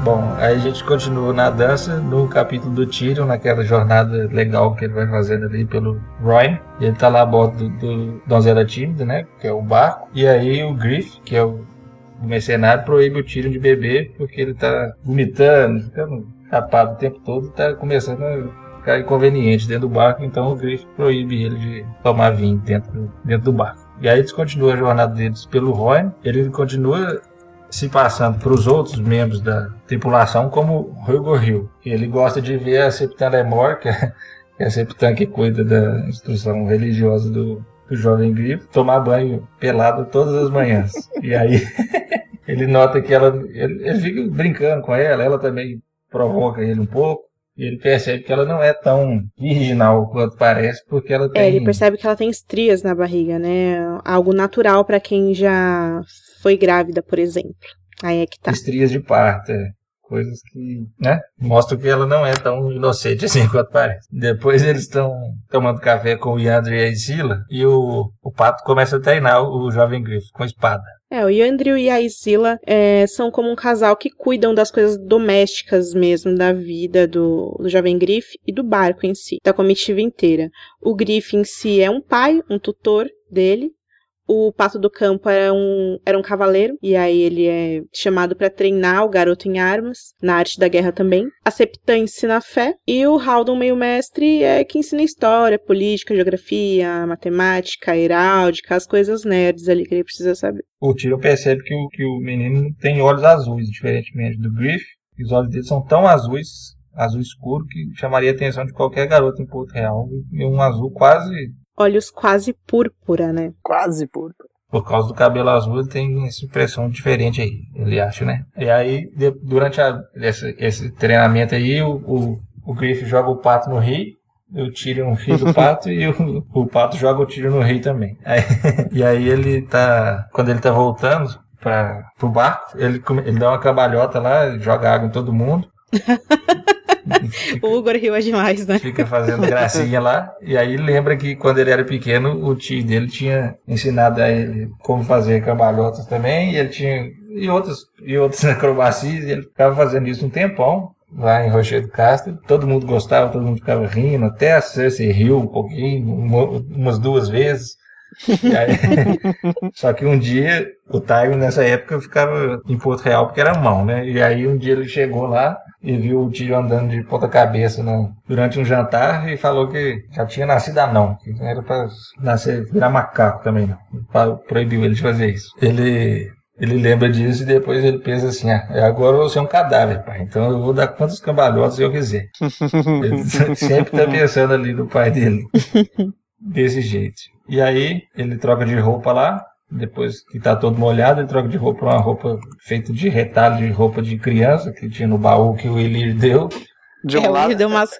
Speaker 3: Bom, aí a gente continua na dança no capítulo do Tyrion, naquela jornada legal que ele vai fazendo ali pelo Roy. Ele tá lá a bordo do, do Donzela Tímida, né? Que é o barco. E aí o Griff, que é o mercenário, proíbe o Tyrion de beber porque ele tá vomitando, ficando chapado o tempo todo, tá começando a ficar inconveniente dentro do barco. Então o Griff proíbe ele de tomar vinho dentro, dentro do barco. E aí eles continuam a jornada deles pelo Roy. Ele continua se passando para os outros membros da tripulação como Hugo Hill. Ele gosta de ver a Septan Lemore, que é, que é a Septan que cuida da instrução religiosa do, do jovem grifo, tomar banho pelado todas as manhãs. e aí ele nota que ela, ele, ele fica brincando com ela, ela também provoca ele um pouco. Ele percebe que ela não é tão virginal quanto parece, porque ela tem.
Speaker 1: É, ele percebe que ela tem estrias na barriga, né? Algo natural para quem já foi grávida, por exemplo. Aí é que tá.
Speaker 3: Estrias de parto, é. Coisas que, né? Mostram que ela não é tão inocente assim quanto parece. Depois eles estão tomando café com o Yandri e a Isila e o, o Pato começa a treinar o jovem Griff com espada.
Speaker 1: É, o Yandrio e a Isila é, são como um casal que cuidam das coisas domésticas mesmo, da vida do, do jovem Griff e do barco em si, da comitiva inteira. O Griff em si é um pai, um tutor dele, o Pato do Campo era um, era um cavaleiro, e aí ele é chamado para treinar o garoto em armas, na arte da guerra também. A Septã ensina a fé, e o Haldon, meio mestre, é que ensina história, política, geografia, matemática, heráldica, as coisas nerds ali que ele precisa saber.
Speaker 3: O Tiro percebe que o, que o menino tem olhos azuis, diferentemente do Griff. Os olhos dele são tão azuis azul escuro que chamaria a atenção de qualquer garoto em Porto Real. E um azul quase
Speaker 1: olhos quase púrpura, né?
Speaker 4: Quase púrpura.
Speaker 3: Por causa do cabelo azul, ele tem essa impressão diferente aí, ele acha, né? E aí, de, durante a, esse, esse, treinamento aí, o, o, o Griff joga o pato no rio, eu tiro um fio do pato e o, o pato joga o tiro no rio também. Aí, e aí ele tá, quando ele tá voltando para pro barco, ele, ele dá uma cambalhota lá, joga água em todo mundo.
Speaker 1: o Hugo riu demais, né?
Speaker 3: Fica fazendo gracinha lá. E aí lembra que quando ele era pequeno, o tio dele tinha ensinado a ele como fazer cambalhotas também. E ele tinha. E outras, e outras acrobacias. E ele ficava fazendo isso um tempão lá em Rochedo Castro. Todo mundo gostava, todo mundo ficava rindo. Até a Cersei riu um pouquinho, uma, umas duas vezes. Aí, só que um dia, o Tyron nessa época ficava em Porto Real porque era mão, né? E aí um dia ele chegou lá e viu o tio andando de ponta cabeça no, durante um jantar e falou que já tinha nascido anão, que não era para nascer, virar macaco também não. Proibiu ele de fazer isso. Ele ele lembra disso e depois ele pensa assim: ah, agora eu vou ser um cadáver, pai. Então eu vou dar quantos cambalhotas eu quiser. ele sempre tá pensando ali no pai dele. Desse jeito. E aí ele troca de roupa lá, depois que tá todo molhado, ele troca de roupa para uma roupa feita de retalho de roupa de criança que tinha no baú que o Elir deu.
Speaker 1: De um é, lado, o, Lírio deu umas,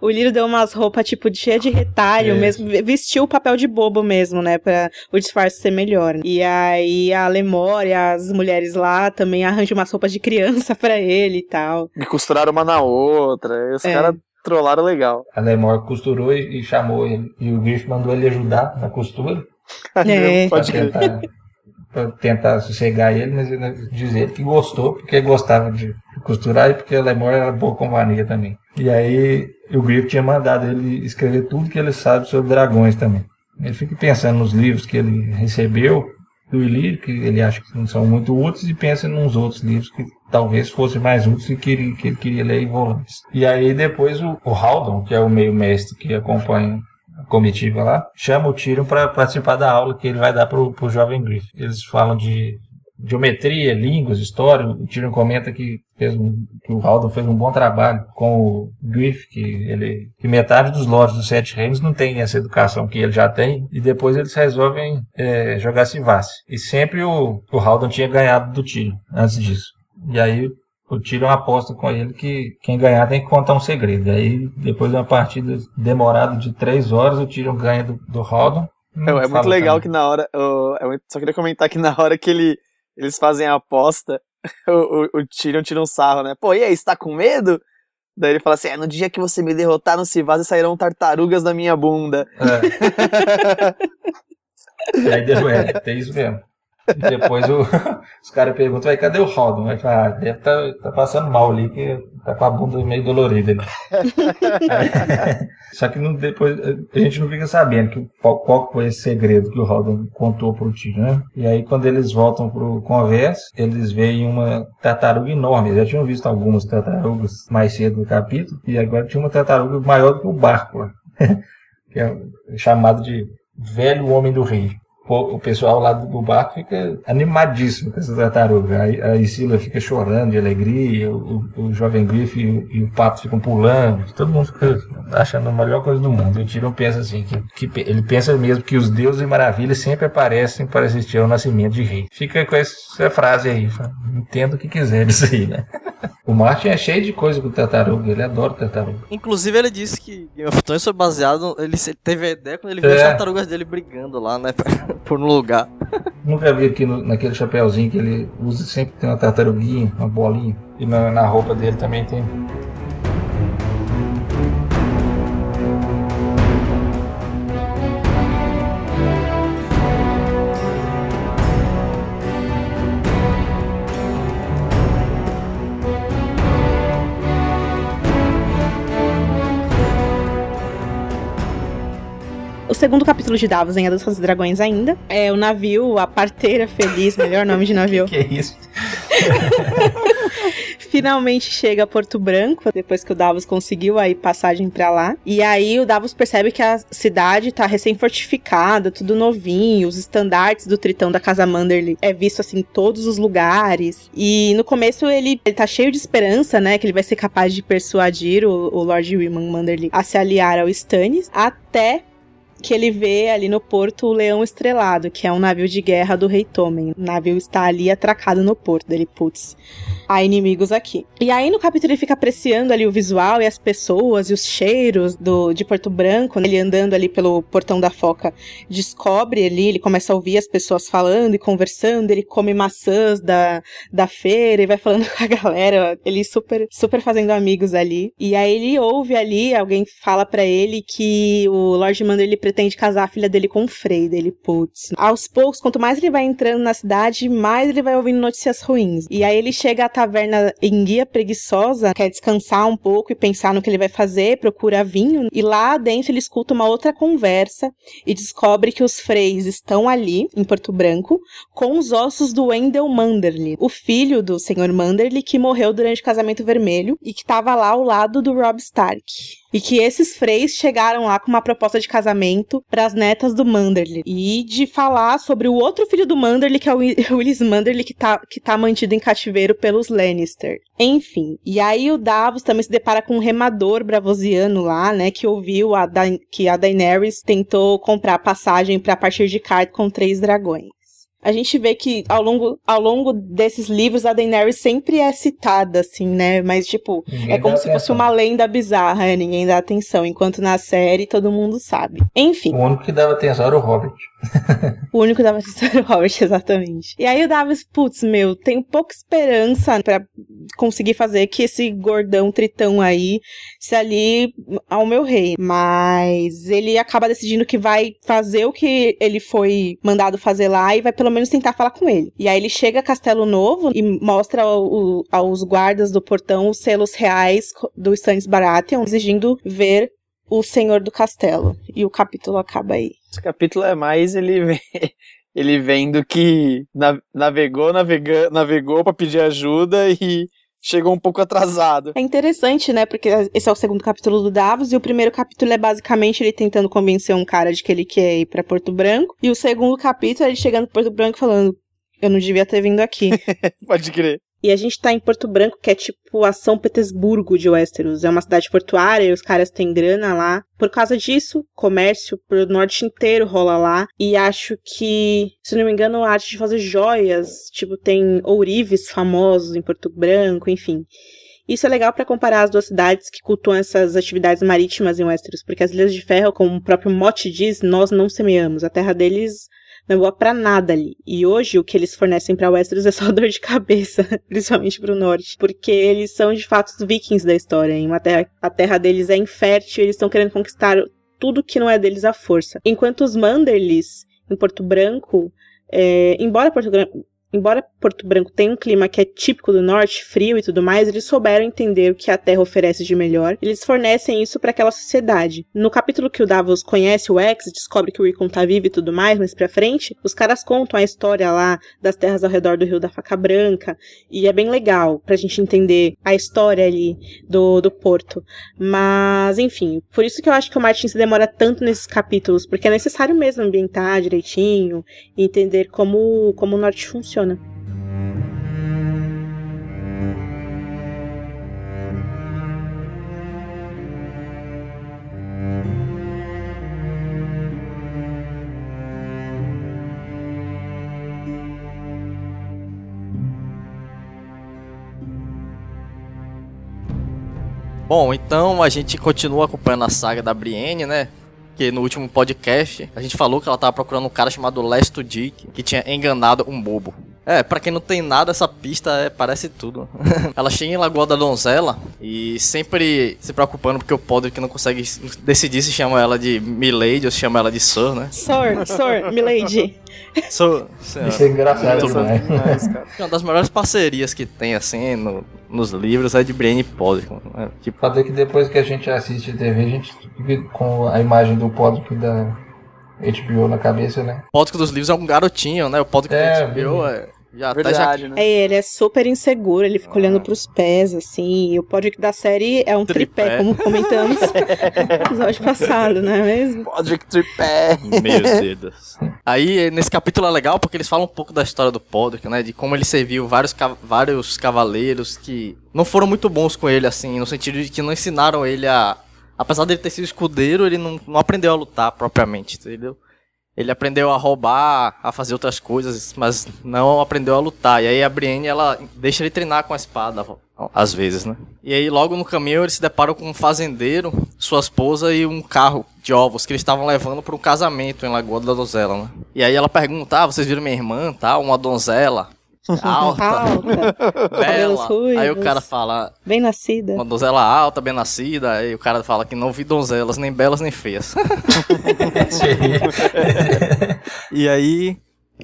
Speaker 1: o Lírio deu umas roupas, tipo, cheia de retalho é. mesmo. Vestiu o papel de bobo mesmo, né? Pra o disfarce ser melhor. E aí a Lemore e as mulheres lá também arranjam umas roupas de criança pra ele e tal.
Speaker 4: E costuraram uma na outra. E os é. caras trollaram legal.
Speaker 3: A Lemore costurou e, e chamou ele. E o Griff mandou ele ajudar na costura.
Speaker 1: É.
Speaker 3: Pode tentar, pra tentar sossegar ele, mas ele dizer que gostou, porque gostava de costurar e porque a Lemore era boa companhia também. E aí o Griff tinha mandado ele escrever tudo que ele sabe sobre dragões também. Ele fica pensando nos livros que ele recebeu do Ilírio, que ele acha que não são muito úteis, e pensa nos outros livros que talvez fossem mais úteis e que ele, que ele queria ler em volumes. E aí depois o, o Haldon, que é o meio mestre que acompanha comitiva lá, chama o Tyrion para participar da aula que ele vai dar pro, pro jovem Griff. Eles falam de geometria, línguas, história. O Tyrion comenta que, fez um, que o Haldon fez um bom trabalho com o Griff, que, ele, que metade dos lords dos Sete Reinos não tem essa educação que ele já tem, e depois eles resolvem é, jogar Civasse. E sempre o, o Haldon tinha ganhado do Tyrion antes disso. E aí o Tyrion aposta com ele que quem ganhar tem que contar um segredo. E aí, depois de uma partida demorada de três horas, o Tyrion ganha do, do Haldon.
Speaker 4: é muito legal também. que na hora. Eu, só queria comentar que na hora que ele, eles fazem a aposta, o, o, o Tyrion tira um sarro, né? Pô, e aí, você tá com medo? Daí ele fala assim: é, no dia que você me derrotar no Civase sairão tartarugas da minha bunda.
Speaker 3: É. e aí deu, é, tem isso mesmo. E depois o, os caras perguntam, vai, cadê o Rodon? Vai falar, ah, deve tá, tá passando mal ali, que tá com a bunda meio dolorida. Só que não, depois a gente não fica sabendo que, qual, qual foi esse segredo que o Rodon contou pro tio, né? E aí quando eles voltam pro conversa, eles veem uma tartaruga enorme. Eles já tinham visto algumas tartarugas mais cedo no capítulo, e agora tinha uma tartaruga maior do que o barco lá. que é chamado de Velho Homem do Rei o pessoal lá do barco fica animadíssimo com essa tartaruga. A, a Isila fica chorando de alegria, o, o jovem Griff e o, e o, pato ficam pulando, todo mundo fica achando a melhor coisa do mundo. E o Tyrion pensa assim, que, que, ele pensa mesmo que os deuses e maravilhas sempre aparecem para assistir ao nascimento de rei. Fica com essa frase aí, entenda o que quiser disso aí, né? O Martin é cheio de coisa com tartaruga, ele adora tartaruga.
Speaker 2: Inclusive ele disse que Game of Thrones foi baseado, ele teve a ideia quando ele viu é. as tartarugas dele brigando lá, né? por lugar.
Speaker 3: Nunca vi aqui no, naquele chapéuzinho que ele usa, sempre tem uma tartaruguinha, uma bolinha. E na, na roupa dele também tem.
Speaker 1: Segundo capítulo de Davos em A Dança dos Dragões ainda. É o navio, a parteira feliz, melhor nome de navio.
Speaker 3: que isso?
Speaker 1: Finalmente chega a Porto Branco, depois que o Davos conseguiu aí passagem para lá. E aí o Davos percebe que a cidade tá recém-fortificada, tudo novinho, os estandartes do Tritão da Casa Manderly é visto assim em todos os lugares. E no começo ele, ele tá cheio de esperança, né, que ele vai ser capaz de persuadir o, o Lord Wilman Manderly a se aliar ao Stannis, até que ele vê ali no porto o Leão Estrelado, que é um navio de guerra do Rei Tommen. O navio está ali atracado no porto dele, putz há inimigos aqui. E aí no capítulo ele fica apreciando ali o visual e as pessoas e os cheiros do, de Porto Branco, né? ele andando ali pelo portão da foca, descobre ali, ele começa a ouvir as pessoas falando e conversando, ele come maçãs da, da feira e vai falando com a galera, ele super, super fazendo amigos ali. E aí ele ouve ali, alguém fala para ele que o Lord Mando ele pretende casar a filha dele com o Frey, dele, putz. Aos poucos, quanto mais ele vai entrando na cidade, mais ele vai ouvindo notícias ruins. E aí ele chega a taverna em guia preguiçosa, quer descansar um pouco e pensar no que ele vai fazer, procura vinho, e lá dentro ele escuta uma outra conversa e descobre que os freis estão ali, em Porto Branco, com os ossos do Wendell Manderly, o filho do Sr. Manderly que morreu durante o casamento vermelho e que estava lá ao lado do Rob Stark e que esses freis chegaram lá com uma proposta de casamento para as netas do Manderly e de falar sobre o outro filho do Manderly, que é o Willis Manderly, que tá, que tá mantido em cativeiro pelos Lannister. Enfim, e aí o Davos também se depara com um remador bravosiano lá, né, que ouviu a da que a Daenerys tentou comprar passagem para partir de Card com três dragões a gente vê que ao longo, ao longo desses livros a Daenerys sempre é citada, assim, né? Mas, tipo, ninguém é como se atenção. fosse uma lenda bizarra, né? ninguém dá atenção. Enquanto na série todo mundo sabe. Enfim.
Speaker 3: O único que dava atenção era o Hobbit.
Speaker 1: o único que dava atenção era o Hobbit, exatamente. E aí o Davis, putz, meu, tenho pouca esperança para conseguir fazer que esse gordão tritão aí se ali ao meu rei. Mas ele acaba decidindo que vai fazer o que ele foi mandado fazer lá e vai pelo menos tentar falar com ele. E aí ele chega a Castelo Novo e mostra ao, aos guardas do portão os selos reais do Stannis Baratheon, exigindo ver o senhor do castelo. E o capítulo acaba aí.
Speaker 4: Esse capítulo é mais ele vem, ele vendo que navegou, navegou, navegou para pedir ajuda e chegou um pouco atrasado.
Speaker 1: É interessante, né? Porque esse é o segundo capítulo do Davos e o primeiro capítulo é basicamente ele tentando convencer um cara de que ele quer ir para Porto Branco e o segundo capítulo é ele chegando em Porto Branco falando Eu não devia ter vindo aqui.
Speaker 4: Pode crer.
Speaker 1: E a gente tá em Porto Branco, que é tipo a São Petersburgo de Westeros. É uma cidade portuária e os caras têm grana lá. Por causa disso, comércio pro norte inteiro rola lá. E acho que, se não me engano, a arte de fazer joias, tipo, tem ourives famosos em Porto Branco, enfim. Isso é legal para comparar as duas cidades que cultuam essas atividades marítimas em Westeros, porque as Ilhas de Ferro, como o próprio mote diz, nós não semeamos. A terra deles não é boa pra nada ali. E hoje o que eles fornecem para Westeros é só dor de cabeça, principalmente pro norte, porque eles são de fato os vikings da história. Terra, a terra deles é infértil, eles estão querendo conquistar tudo que não é deles à força. Enquanto os Manderlys em Porto Branco, é, embora Porto Embora Porto Branco tenha um clima que é típico do norte, frio e tudo mais, eles souberam entender o que a Terra oferece de melhor. Eles fornecem isso para aquela sociedade. No capítulo que o Davos conhece o X, descobre que o Rickon tá vivo e tudo mais, mais pra frente, os caras contam a história lá das terras ao redor do Rio da Faca Branca, e é bem legal pra gente entender a história ali do, do Porto. Mas, enfim, por isso que eu acho que o Martin se demora tanto nesses capítulos, porque é necessário mesmo ambientar direitinho e entender como, como o norte funciona funciona.
Speaker 2: Bom, então a gente continua acompanhando a saga da Brienne, né? que no último podcast a gente falou que ela tava procurando um cara chamado Lesto Dick, que tinha enganado um bobo. É, pra quem não tem nada, essa pista é, parece tudo. ela chega em Lagoa da Donzela e sempre se preocupando porque o Podrick não consegue decidir se chama ela de Milady ou se chama ela de Sir, né?
Speaker 1: Sir, Sir, Milady.
Speaker 2: Sir,
Speaker 3: Isso é engraçado demais.
Speaker 2: Uma das melhores parcerias que tem, assim, no, nos livros é de Brienne e Podrick.
Speaker 3: Né? Tipo... Fato que depois que a gente assiste TV, a gente fica com a imagem do Podrick da HBO na cabeça, né?
Speaker 2: O Podrick dos livros é um garotinho, né? O Podrick é, da HBO é... Já
Speaker 1: Verdade,
Speaker 2: tá, já...
Speaker 1: né? É, ele é super inseguro, ele fica ah. olhando pros pés, assim. E o Podrick da série é um tripé, tripé como comentamos no episódio passado, não é mesmo?
Speaker 4: Podrick tripé.
Speaker 2: Meu Deus. Aí, nesse capítulo é legal porque eles falam um pouco da história do Podrick, né? De como ele serviu vários, vários cavaleiros que não foram muito bons com ele, assim, no sentido de que não ensinaram ele a. Apesar dele ter sido escudeiro, ele não, não aprendeu a lutar propriamente, entendeu? Ele aprendeu a roubar, a fazer outras coisas, mas não aprendeu a lutar. E aí a Brienne, ela deixa ele treinar com a espada, às vezes, né? E aí logo no caminho eles se deparam com um fazendeiro, sua esposa e um carro de ovos que eles estavam levando para um casamento em Lagoa da Donzela, né? E aí ela pergunta, ah, vocês viram minha irmã, tá? Uma donzela. Alta, alta bela. Aí o cara fala.
Speaker 1: Bem nascida.
Speaker 2: Uma donzela alta, bem nascida. Aí o cara fala que não vi donzelas, nem belas nem feias. e aí,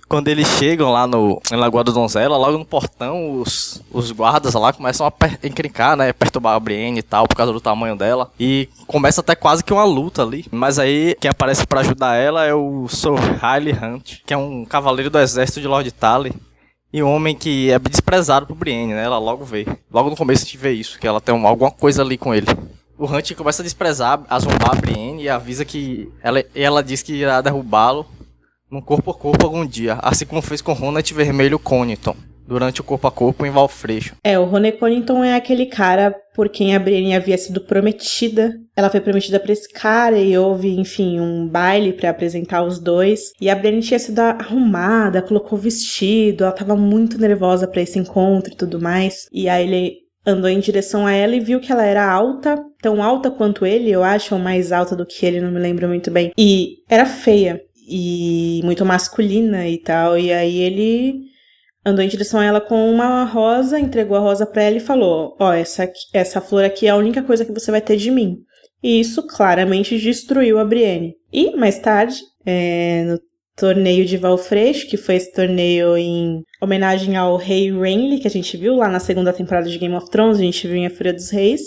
Speaker 2: quando eles chegam lá no em Lagoa da Donzela, logo no portão, os, os guardas lá começam a encrencar, né? Perturbar a Brienne e tal, por causa do tamanho dela. E começa até quase que uma luta ali. Mas aí, quem aparece para ajudar ela é o Sir Riley Hunt, que é um cavaleiro do exército de Lord Tally e um homem que é desprezado por Brienne, né? Ela logo vê. Logo no começo a gente vê isso, que ela tem alguma coisa ali com ele. O Hunt começa a desprezar, a zombar a Brienne e avisa que ela, ela diz que irá derrubá-lo no corpo a corpo algum dia, assim como fez com Ronald Vermelho Coniton durante o corpo a corpo em Valfreixo.
Speaker 1: É, o Rony Connington é aquele cara por quem a Brienne havia sido prometida. Ela foi prometida para esse cara e houve, enfim, um baile para apresentar os dois. E a Brienne tinha sido arrumada, colocou vestido, ela tava muito nervosa para esse encontro e tudo mais. E aí ele andou em direção a ela e viu que ela era alta, tão alta quanto ele, eu acho, ou mais alta do que ele, não me lembro muito bem. E era feia e muito masculina e tal. E aí ele andou em direção a ela com uma rosa, entregou a rosa para ela e falou: Ó, oh, essa, essa flor aqui é a única coisa que você vai ter de mim. E isso claramente destruiu a Brienne. E mais tarde, é, no torneio de Valfreixo, que foi esse torneio em homenagem ao rei Renly, que a gente viu lá na segunda temporada de Game of Thrones, a gente viu em A Fúria dos Reis.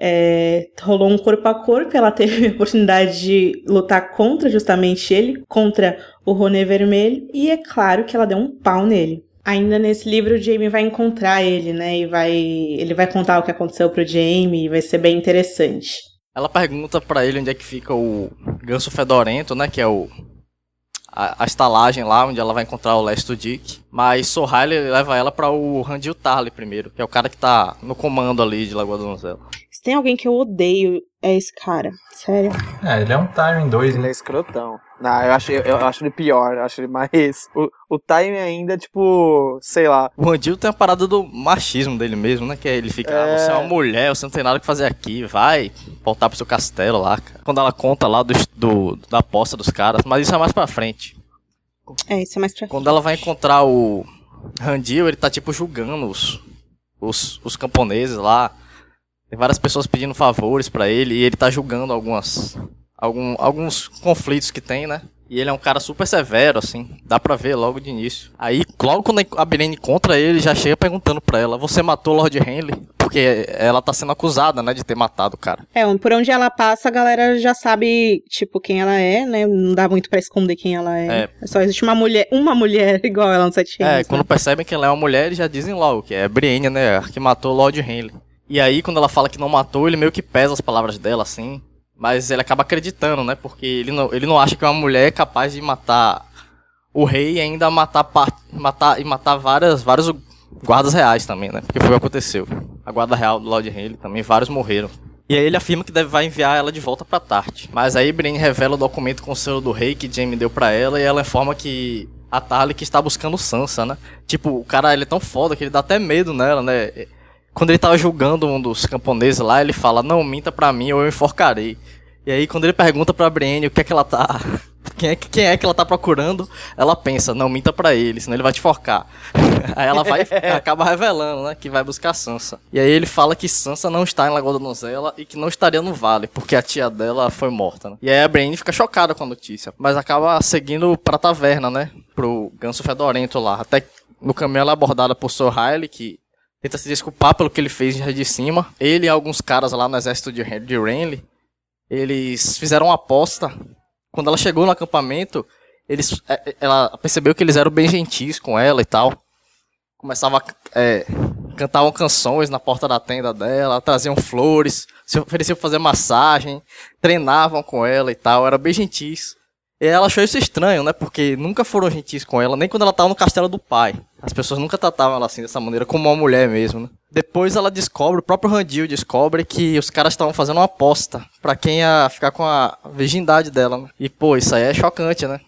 Speaker 1: É, rolou um corpo a corpo, ela teve a oportunidade de lutar contra justamente ele, contra o Rony Vermelho, e é claro que ela deu um pau nele. Ainda nesse livro, o Jamie vai encontrar ele, né? E vai. Ele vai contar o que aconteceu pro Jamie e vai ser bem interessante.
Speaker 2: Ela pergunta para ele onde é que fica o ganso fedorento, né? Que é o. a, a estalagem lá, onde ela vai encontrar o Last Dick. Mas Sohaile leva ela para o Randil Tarly primeiro, que é o cara que tá no comando ali de Lagoa da Donzela.
Speaker 1: Se tem alguém que eu odeio, é esse cara. Sério.
Speaker 3: É, ele é um timing 2,
Speaker 4: Ele
Speaker 3: né?
Speaker 4: é escrotão. Não, eu acho, eu, eu acho ele pior, eu acho ele mais. O, o time ainda, tipo, sei lá.
Speaker 2: O Randil tem a parada do machismo dele mesmo, né? Que ele fica,
Speaker 4: É.
Speaker 2: ah, você é uma mulher, você não tem nada que fazer aqui, vai voltar pro seu castelo lá, cara. Quando ela conta lá do, do- da aposta dos caras, mas isso é mais pra frente.
Speaker 1: É, isso é mais pra
Speaker 2: Quando ela vai encontrar o Randil, ele tá tipo julgando os, os, os camponeses lá. Tem várias pessoas pedindo favores pra ele e ele tá julgando algumas algum, alguns conflitos que tem, né? E ele é um cara super severo, assim, dá pra ver logo de início. Aí, logo quando a Brienne encontra ele, já chega perguntando pra ela: Você matou Lord Henley? Porque ela tá sendo acusada, né, de ter matado o cara.
Speaker 1: É, por onde ela passa, a galera já sabe, tipo, quem ela é, né? Não dá muito pra esconder quem ela é.
Speaker 2: É.
Speaker 1: Só existe uma mulher, uma mulher igual ela no Sete
Speaker 2: É,
Speaker 1: Reinos,
Speaker 2: quando
Speaker 1: né?
Speaker 2: percebem que ela é uma mulher, eles já dizem logo que é Brienne, né? a Que matou Lord Henley. E aí, quando ela fala que não matou, ele meio que pesa as palavras dela, assim. Mas ele acaba acreditando, né? Porque ele não, ele não acha que uma mulher é capaz de matar o rei e ainda matar, matar e matar várias, vários guardas reais também, né? Porque foi o que aconteceu. A guarda real do Lord Henley também, vários morreram. E aí ele afirma que deve vai enviar ela de volta pra Tarte. Mas aí Brienne revela o documento com o selo do rei que Jaime deu pra ela e ela informa que a Tarly que está buscando Sansa, né? Tipo, o cara ele é tão foda que ele dá até medo nela, né? Quando ele tava julgando um dos camponeses lá, ele fala: "Não minta pra mim ou eu enforcarei". E aí quando ele pergunta pra Brienne o que é que ela tá quem é, que- quem é que ela tá procurando? Ela pensa, não, minta pra ele, senão ele vai te forcar. aí ela vai acaba revelando, né, que vai buscar Sansa. E aí ele fala que Sansa não está em Lagoa da Donzela e que não estaria no vale, porque a tia dela foi morta, né? E aí a Brienne fica chocada com a notícia, mas acaba seguindo pra taverna, né, pro Ganso Fedorento lá. Até no caminho ela é abordada por Sir Riley, que tenta se desculpar pelo que ele fez de cima. Ele e alguns caras lá no exército de, de Renly, eles fizeram uma aposta. Quando ela chegou no acampamento, eles, é, é, ela percebeu que eles eram bem gentis com ela e tal. Começava a é, cantavam canções na porta da tenda dela, traziam flores, se ofereciam fazer massagem, treinavam com ela e tal, era bem gentis. E ela achou isso estranho, né? Porque nunca foram gentis com ela, nem quando ela tava no castelo do pai. As pessoas nunca tratavam ela assim, dessa maneira, como uma mulher mesmo, né? Depois ela descobre, o próprio Randil descobre que os caras estavam fazendo uma aposta pra quem ia ficar com a virgindade dela, né? E, pô, isso aí é chocante, né?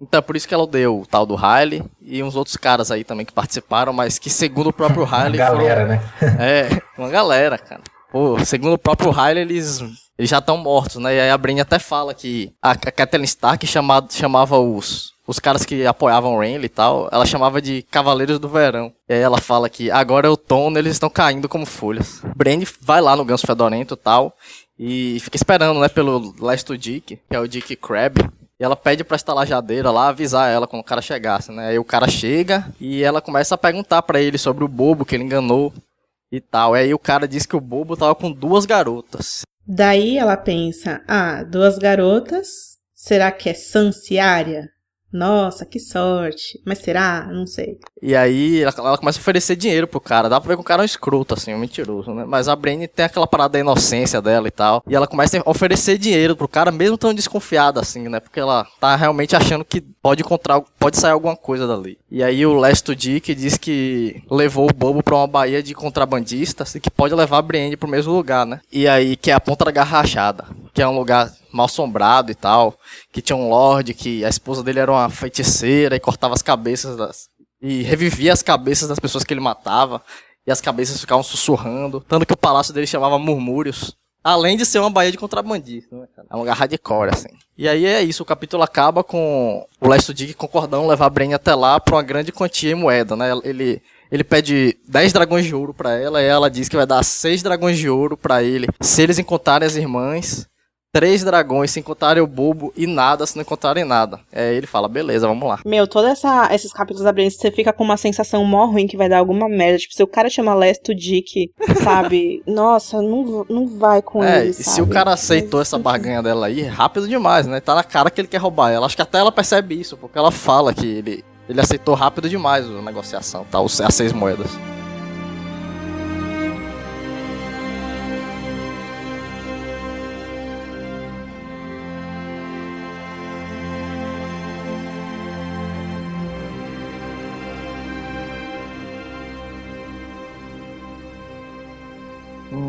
Speaker 2: Então é por isso que ela deu o tal do Riley e uns outros caras aí também que participaram, mas que segundo o próprio Riley
Speaker 3: Galera,
Speaker 2: foram...
Speaker 3: né?
Speaker 2: É, uma galera, cara. Pô, segundo o próprio Riley, eles, eles já estão mortos, né? E aí a Brienne até fala que a, Catelyn Stark chamava, chamava os, os caras que apoiavam o Renly e tal, ela chamava de Cavaleiros do Verão. E aí ela fala que agora é outono, eles estão caindo como folhas. Brienne vai lá no Ganso Fedorento e tal, e fica esperando, né, pelo Last Dick, que é o Dick Crab. E ela pede pra estalajadeira lá avisar ela quando o cara chegasse, né? Aí o cara chega e ela começa a perguntar pra ele sobre o bobo que ele enganou e tal. Aí o cara diz que o bobo tava com duas garotas.
Speaker 1: Daí ela pensa, ah, duas garotas, será que é Sanciária? Nossa, que sorte. Mas será? Não sei.
Speaker 2: E aí ela, ela começa a oferecer dinheiro pro cara. Dá pra ver que o cara é um escroto, assim, um mentiroso, né? Mas a Brienne tem aquela parada da inocência dela e tal. E ela começa a oferecer dinheiro pro cara, mesmo tão desconfiada, assim, né? Porque ela tá realmente achando que pode encontrar, pode sair alguma coisa dali. E aí o Lesto Dick diz que levou o bobo pra uma baía de contrabandistas e que pode levar a Brienne pro mesmo lugar, né? E aí, que é a Ponta da Garra Rachada, que é um lugar mal assombrado e tal, que tinha um lord, que a esposa dele era uma feiticeira e cortava as cabeças das, e revivia as cabeças das pessoas que ele matava, e as cabeças ficavam sussurrando, tanto que o palácio dele chamava Murmúrios. Além de ser uma baía de contrabandistas, né? É um lugar hardcore, assim. E aí é isso, o capítulo acaba com o Lester Dick concordando levar a Brienne até lá pra uma grande quantia em moeda, né? Ele, ele pede 10 dragões de ouro pra ela, e ela diz que vai dar 6 dragões de ouro pra ele se eles encontrarem as irmãs, três dragões se encontrarem o bobo e nada se não encontrarem nada. Aí ele fala, beleza, vamos lá.
Speaker 1: Meu, todos esses capítulos da Brienne, você fica com uma sensação mó ruim que vai dar alguma merda. Tipo, se o cara chama Lesto Dick, sabe? Nossa, não, não vai com
Speaker 2: É,
Speaker 1: ele,
Speaker 2: e se
Speaker 1: sabe?
Speaker 2: o cara aceitou essa barganha dela aí, é rápido demais, né? Tá na cara que ele quer roubar ela. Acho que até ela percebe isso, porque ela fala que ele, ele aceitou rápido demais a negociação, tá? As seis moedas.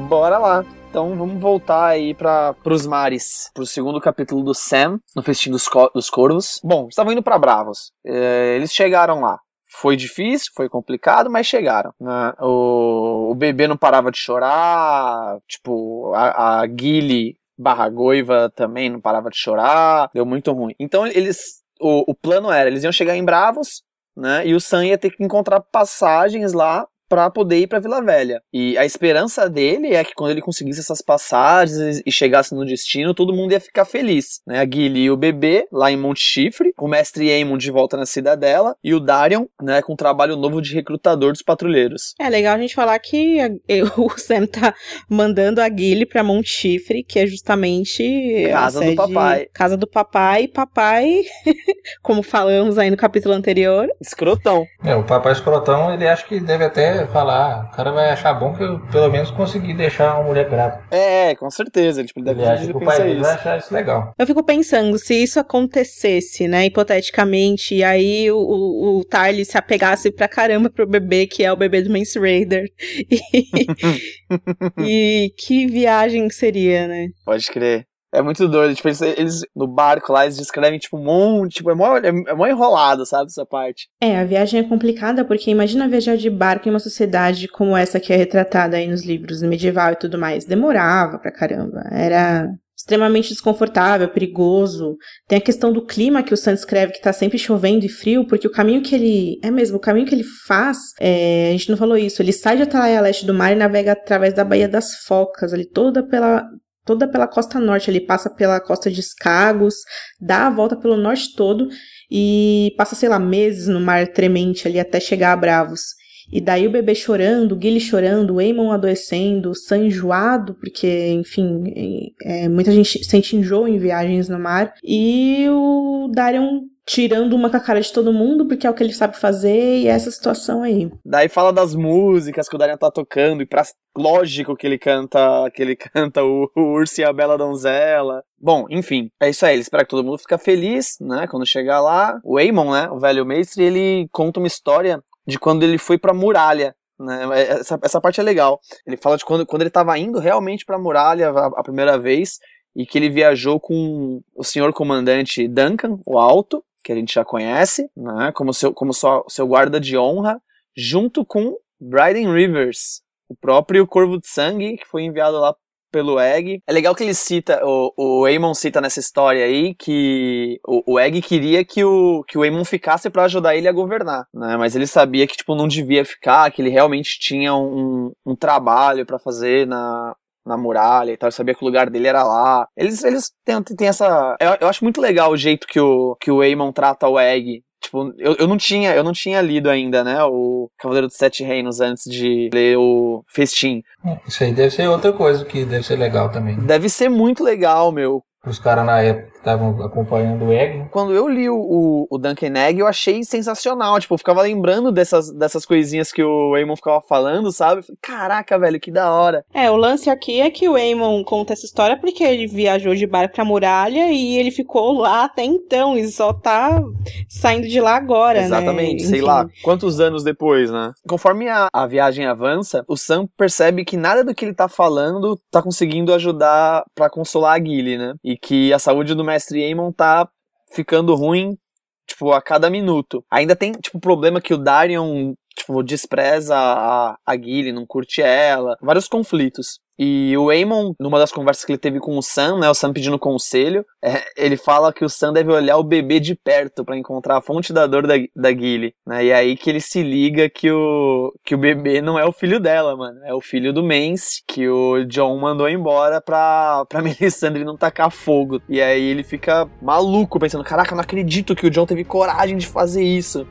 Speaker 4: Bora lá. Então vamos voltar aí para pros mares, pro segundo capítulo do Sam, no Festim dos, Co dos Corvos. Bom, estavam indo para Bravos. É, eles chegaram lá. Foi difícil, foi complicado, mas chegaram. Né? O, o bebê não parava de chorar, tipo, a, a Gilly barra Goiva também não parava de chorar, deu muito ruim. Então eles. O, o plano era, eles iam chegar em Bravos, né? E o Sam ia ter que encontrar passagens lá para poder ir para Vila Velha. E a esperança dele é que quando ele conseguisse essas passagens e chegasse no destino, todo mundo ia ficar feliz, né? A Gilly e o bebê lá em Monte Chifre, o mestre Aemon de volta na cidadela e o Darion, né, com um trabalho novo de recrutador dos patrulheiros.
Speaker 1: É legal a gente falar que a, o Sam tá mandando a Gilly para Monte Chifre, que é justamente
Speaker 4: casa do papai.
Speaker 1: Casa do papai, papai, como falamos aí no capítulo anterior,
Speaker 4: escrotão.
Speaker 3: É, o papai escrotão, ele acha que deve até falar, ah, o cara vai achar bom que eu pelo menos consegui deixar uma mulher grávida.
Speaker 4: É, com certeza. Tipo, ele,
Speaker 3: ele acha que o pai dele vai achar isso legal.
Speaker 1: Eu fico pensando, se isso acontecesse, né, hipoteticamente, e aí o, o, o Tarly se apegasse pra caramba pro bebê, que é o bebê do Mance Raider. E, e que viagem seria, né?
Speaker 4: Pode crer. É muito doido. Tipo, eles, eles, no barco lá, eles descrevem, tipo, um monte. Tipo, é mó, é, é mó enrolado, sabe, essa parte.
Speaker 1: É, a viagem é complicada porque imagina viajar de barco em uma sociedade como essa que é retratada aí nos livros medieval e tudo mais. Demorava pra caramba. Era extremamente desconfortável, perigoso. Tem a questão do clima que o Sam escreve, que tá sempre chovendo e frio, porque o caminho que ele. É mesmo, o caminho que ele faz. É, a gente não falou isso. Ele sai de Atalaia Leste do mar e navega através da Baía das Focas, ali toda pela toda pela costa norte, ele passa pela costa de Escagos, dá a volta pelo norte todo e passa, sei lá, meses no mar tremente ali até chegar a Bravos. E daí o bebê chorando, o chorando, o Eamon adoecendo, o Sam enjoado, porque, enfim, é, muita gente sente enjoo em viagens no mar. E o Darion tirando uma com a cara de todo mundo, porque é o que ele sabe fazer, e é essa situação aí.
Speaker 4: Daí fala das músicas que o Darian tá tocando, e pra lógico que ele canta, que ele canta o, o Urso e a Bela Donzela. Bom, enfim, é isso aí, ele espera que todo mundo fique feliz, né, quando chegar lá. O Aemon, né, o velho mestre, ele conta uma história de quando ele foi pra muralha, né? Essa, essa parte é legal. Ele fala de quando, quando ele estava indo realmente para a muralha a, a, primeira vez e que ele viajou com o senhor comandante Duncan, o Alto, que a gente já conhece, né, como seu, como sua, seu guarda de honra, junto com Bryden Rivers, o próprio Corvo de Sangue, que foi enviado lá pelo Egg. É legal que ele cita, o, o Aemon cita nessa história aí que o, o Egg queria que o, que o Aemon ficasse para ajudar ele a governar, né? Mas ele sabia que, tipo, não devia ficar, que ele realmente tinha um, um trabalho para fazer na, na muralha e tal, eu sabia que o lugar dele era lá. Eles, eles têm, têm essa. Eu, eu acho muito legal o jeito que o, que o Aemon trata o Egg. Tipo, eu, eu não tinha, eu não tinha lido ainda, né, o Cavaleiro dos Sete Reinos antes de ler o Festim.
Speaker 3: Isso aí deve ser outra coisa que deve ser legal também.
Speaker 4: Deve ser muito legal, meu.
Speaker 3: Os caras na época estavam acompanhando o Egg.
Speaker 4: Quando eu li o, o, Duncan Egg, eu achei sensacional. Tipo, eu ficava lembrando dessas, dessas coisinhas que o Eamon ficava falando, sabe? Caraca, velho, que da hora.
Speaker 1: É, o lance aqui é que o Eamon conta essa história porque ele viajou de barco pra muralha e ele ficou lá até então e só tá saindo de lá agora,
Speaker 4: Exatamente,
Speaker 1: né?
Speaker 4: sei lá, quantos anos depois, né? Conforme a, a viagem avança, o Sam percebe que nada do que ele tá falando tá conseguindo ajudar para consolar a Gilly, né? E que a saúde do mestre Aemon tá ficando ruim, tipo, a cada minuto. Ainda tem, tipo, problema que o Darion, tipo, despreza a, a Gilly, não curte ela. Vários conflitos. E o Aemon, numa das conversas que ele teve com o Sam, né, o Sam pedindo conselho, é, ele fala que o Sam deve olhar o bebê de perto para encontrar a fonte da dor da, da Gilly, né, e aí que ele se liga que o, que o bebê não é o filho dela, mano, é o filho do Mance, que o John mandou embora pra, pra Melisandre não tacar fogo. E aí ele fica maluco, pensando, caraca, não acredito que o John teve coragem de fazer isso.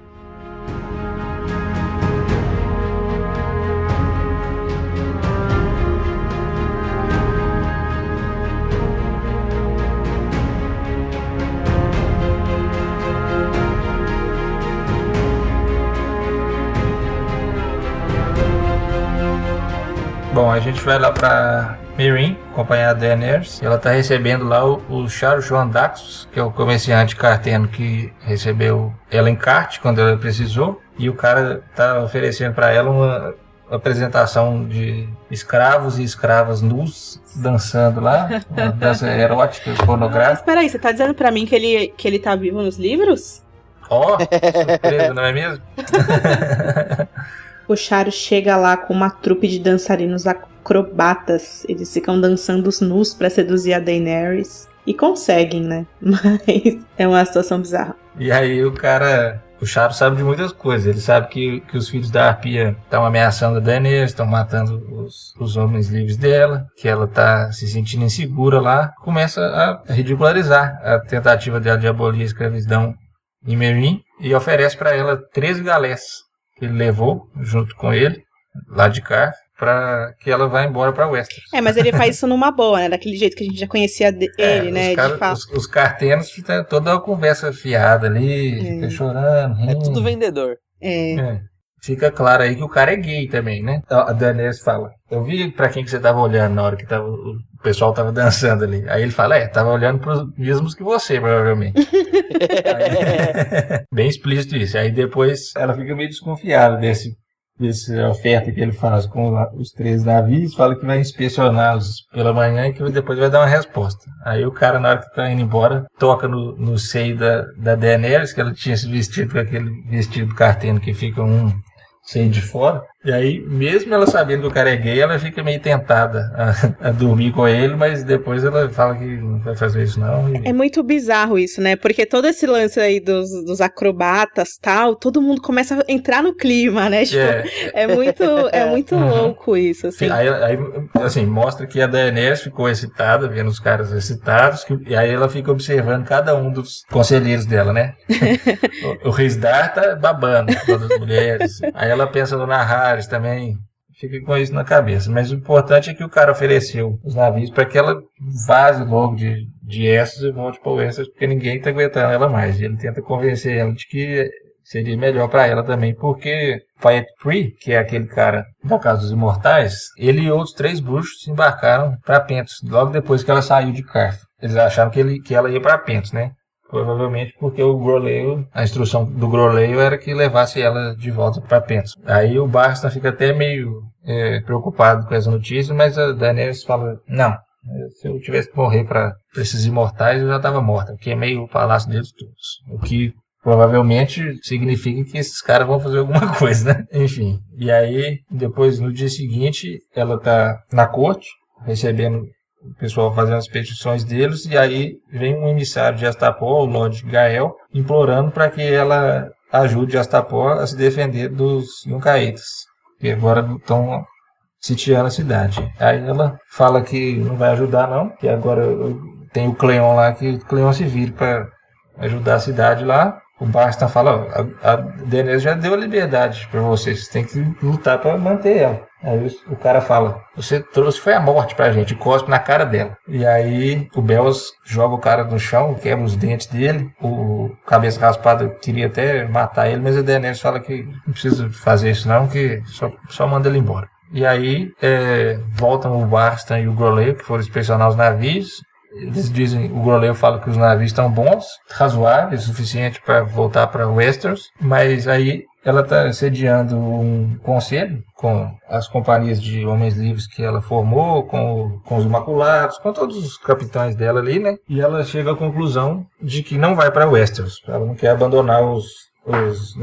Speaker 3: Bom, a gente vai lá pra Mirin, acompanhar a Daenerys. Ela tá recebendo lá o, o Joan Daxos, que é o comerciante carteno que recebeu ela em carte quando ela precisou. E o cara tá oferecendo para ela uma, apresentação de escravos e escravas nus dançando lá, uma dança erótica, pornográfica.
Speaker 1: Mas peraí, você tá dizendo pra mim que ele, que ele tá vivo nos livros?
Speaker 3: Ó, surpresa, não é mesmo?
Speaker 1: O Charo chega lá com uma trupe de dançarinos acrobatas. Eles ficam dançando os nus pra seduzir a Daenerys. E conseguem, né? Mas é uma situação bizarra.
Speaker 3: E aí o cara, o Charo sabe de muitas coisas. Ele sabe que, que os filhos da Arpia estão ameaçando a Daenerys, estão matando os, os homens livres dela, que ela tá se sentindo insegura lá. Começa a ridicularizar a tentativa dela de abolir a escravidão em Meereen e oferece para ela três galés que ele levou junto com ele lá de cá para que ela vá embora para Westeros.
Speaker 1: É, mas ele faz isso numa boa, né? Daquele jeito que a gente já conhecia de-
Speaker 3: É,
Speaker 1: ele, né?
Speaker 3: Os, cara- os, os cartenos ficam toda uma conversa fiada ali,
Speaker 1: É.
Speaker 3: fica chorando,
Speaker 4: É
Speaker 3: rindo.
Speaker 4: tudo vendedor.
Speaker 1: É.
Speaker 3: É. Fica claro aí que o cara é gay também, né? A Daenerys fala, eu vi pra quem que você tava olhando na hora que tava, o pessoal tava dançando ali. Aí ele fala, é, tava olhando pros mesmos que você, provavelmente. Aí- bem explícito isso. Aí depois ela fica meio desconfiada desse, desse oferta que ele faz com os três navios, fala que vai inspecioná-los pela manhã e que depois vai dar uma resposta. Aí o cara, na hora que tá indo embora, toca no, no seio da, da Daenerys, que ela tinha se vestido com aquele vestido carteno que fica um seio de fora. E aí, mesmo ela sabendo que o cara é gay, ela fica meio tentada a, a dormir com ele, mas depois ela fala que não vai fazer isso não. e-
Speaker 1: É muito bizarro isso, né? Porque todo esse lance aí dos, dos acrobatas tal, todo mundo começa a entrar no clima, né? Tipo,
Speaker 3: É,
Speaker 1: é, muito, é muito
Speaker 3: Uhum.
Speaker 1: louco isso, assim.
Speaker 3: Aí, aí, assim, mostra que a Daenerys ficou excitada, vendo os caras excitados, que- e aí ela fica observando cada um dos conselheiros dela, né? o, o Rizdar tá babando todas as mulheres. Aí ela pensa no Naharis também. Fica com isso na cabeça. Mas o importante é que o cara ofereceu os navios para que ela vaze logo de, de Essos e volte para Essos, porque ninguém tá aguentando ela mais. E ele tenta convencer ela de que seria melhor para ela também, porque Fiat Free, que é aquele cara da Casa dos Imortais, ele e outros três bruxos embarcaram para Pentos, logo depois que ela saiu de Carth. Eles acharam que, ele, que ela ia para Pentos, né? Provavelmente porque o Groleio, a instrução do Groleio era que levasse ela de volta para Pentos. Aí o Barstan fica até meio é, preocupado com essa notícia, mas a Daenerys fala, não, se eu tivesse que morrer para esses imortais, eu já estava morta. Eu queimei o palácio deles todos. O que provavelmente significa que esses caras vão fazer alguma coisa, né? Enfim. E aí, depois, no dia seguinte, ela tá na corte, recebendo o pessoal fazendo as petições deles, e aí vem um emissário de Astapó, o Lord Gael, implorando para que ela ajude Astapó a se defender dos Yuncaetas, que agora estão sitiando a cidade. Aí ela fala que não vai ajudar não, que agora tem o Cleon lá, que o Cleon se vire para ajudar a cidade lá. O Barstan fala, ó, a, a já deu a liberdade para vocês, têm que lutar para manter ela. Aí o, cara fala, você trouxe foi a morte pra gente, cospe na cara dela. E aí o Bells joga o cara no chão, quebra os dentes dele, o cabeça raspada queria até matar ele, mas a Daenerys fala que não precisa fazer isso não, que só, só manda ele embora. E aí é, voltam o Barstan e o Groleio, que foram inspecionar os navios, eles dizem, o Groleio fala que os navios estão bons, razoáveis, suficiente para voltar para Westeros, mas aí ela está sediando um conselho com as companhias de homens livres que ela formou, com, com os Imaculados, com todos os capitães dela ali, né? E ela chega à conclusão de que não vai para Westeros. Ela não quer abandonar os, os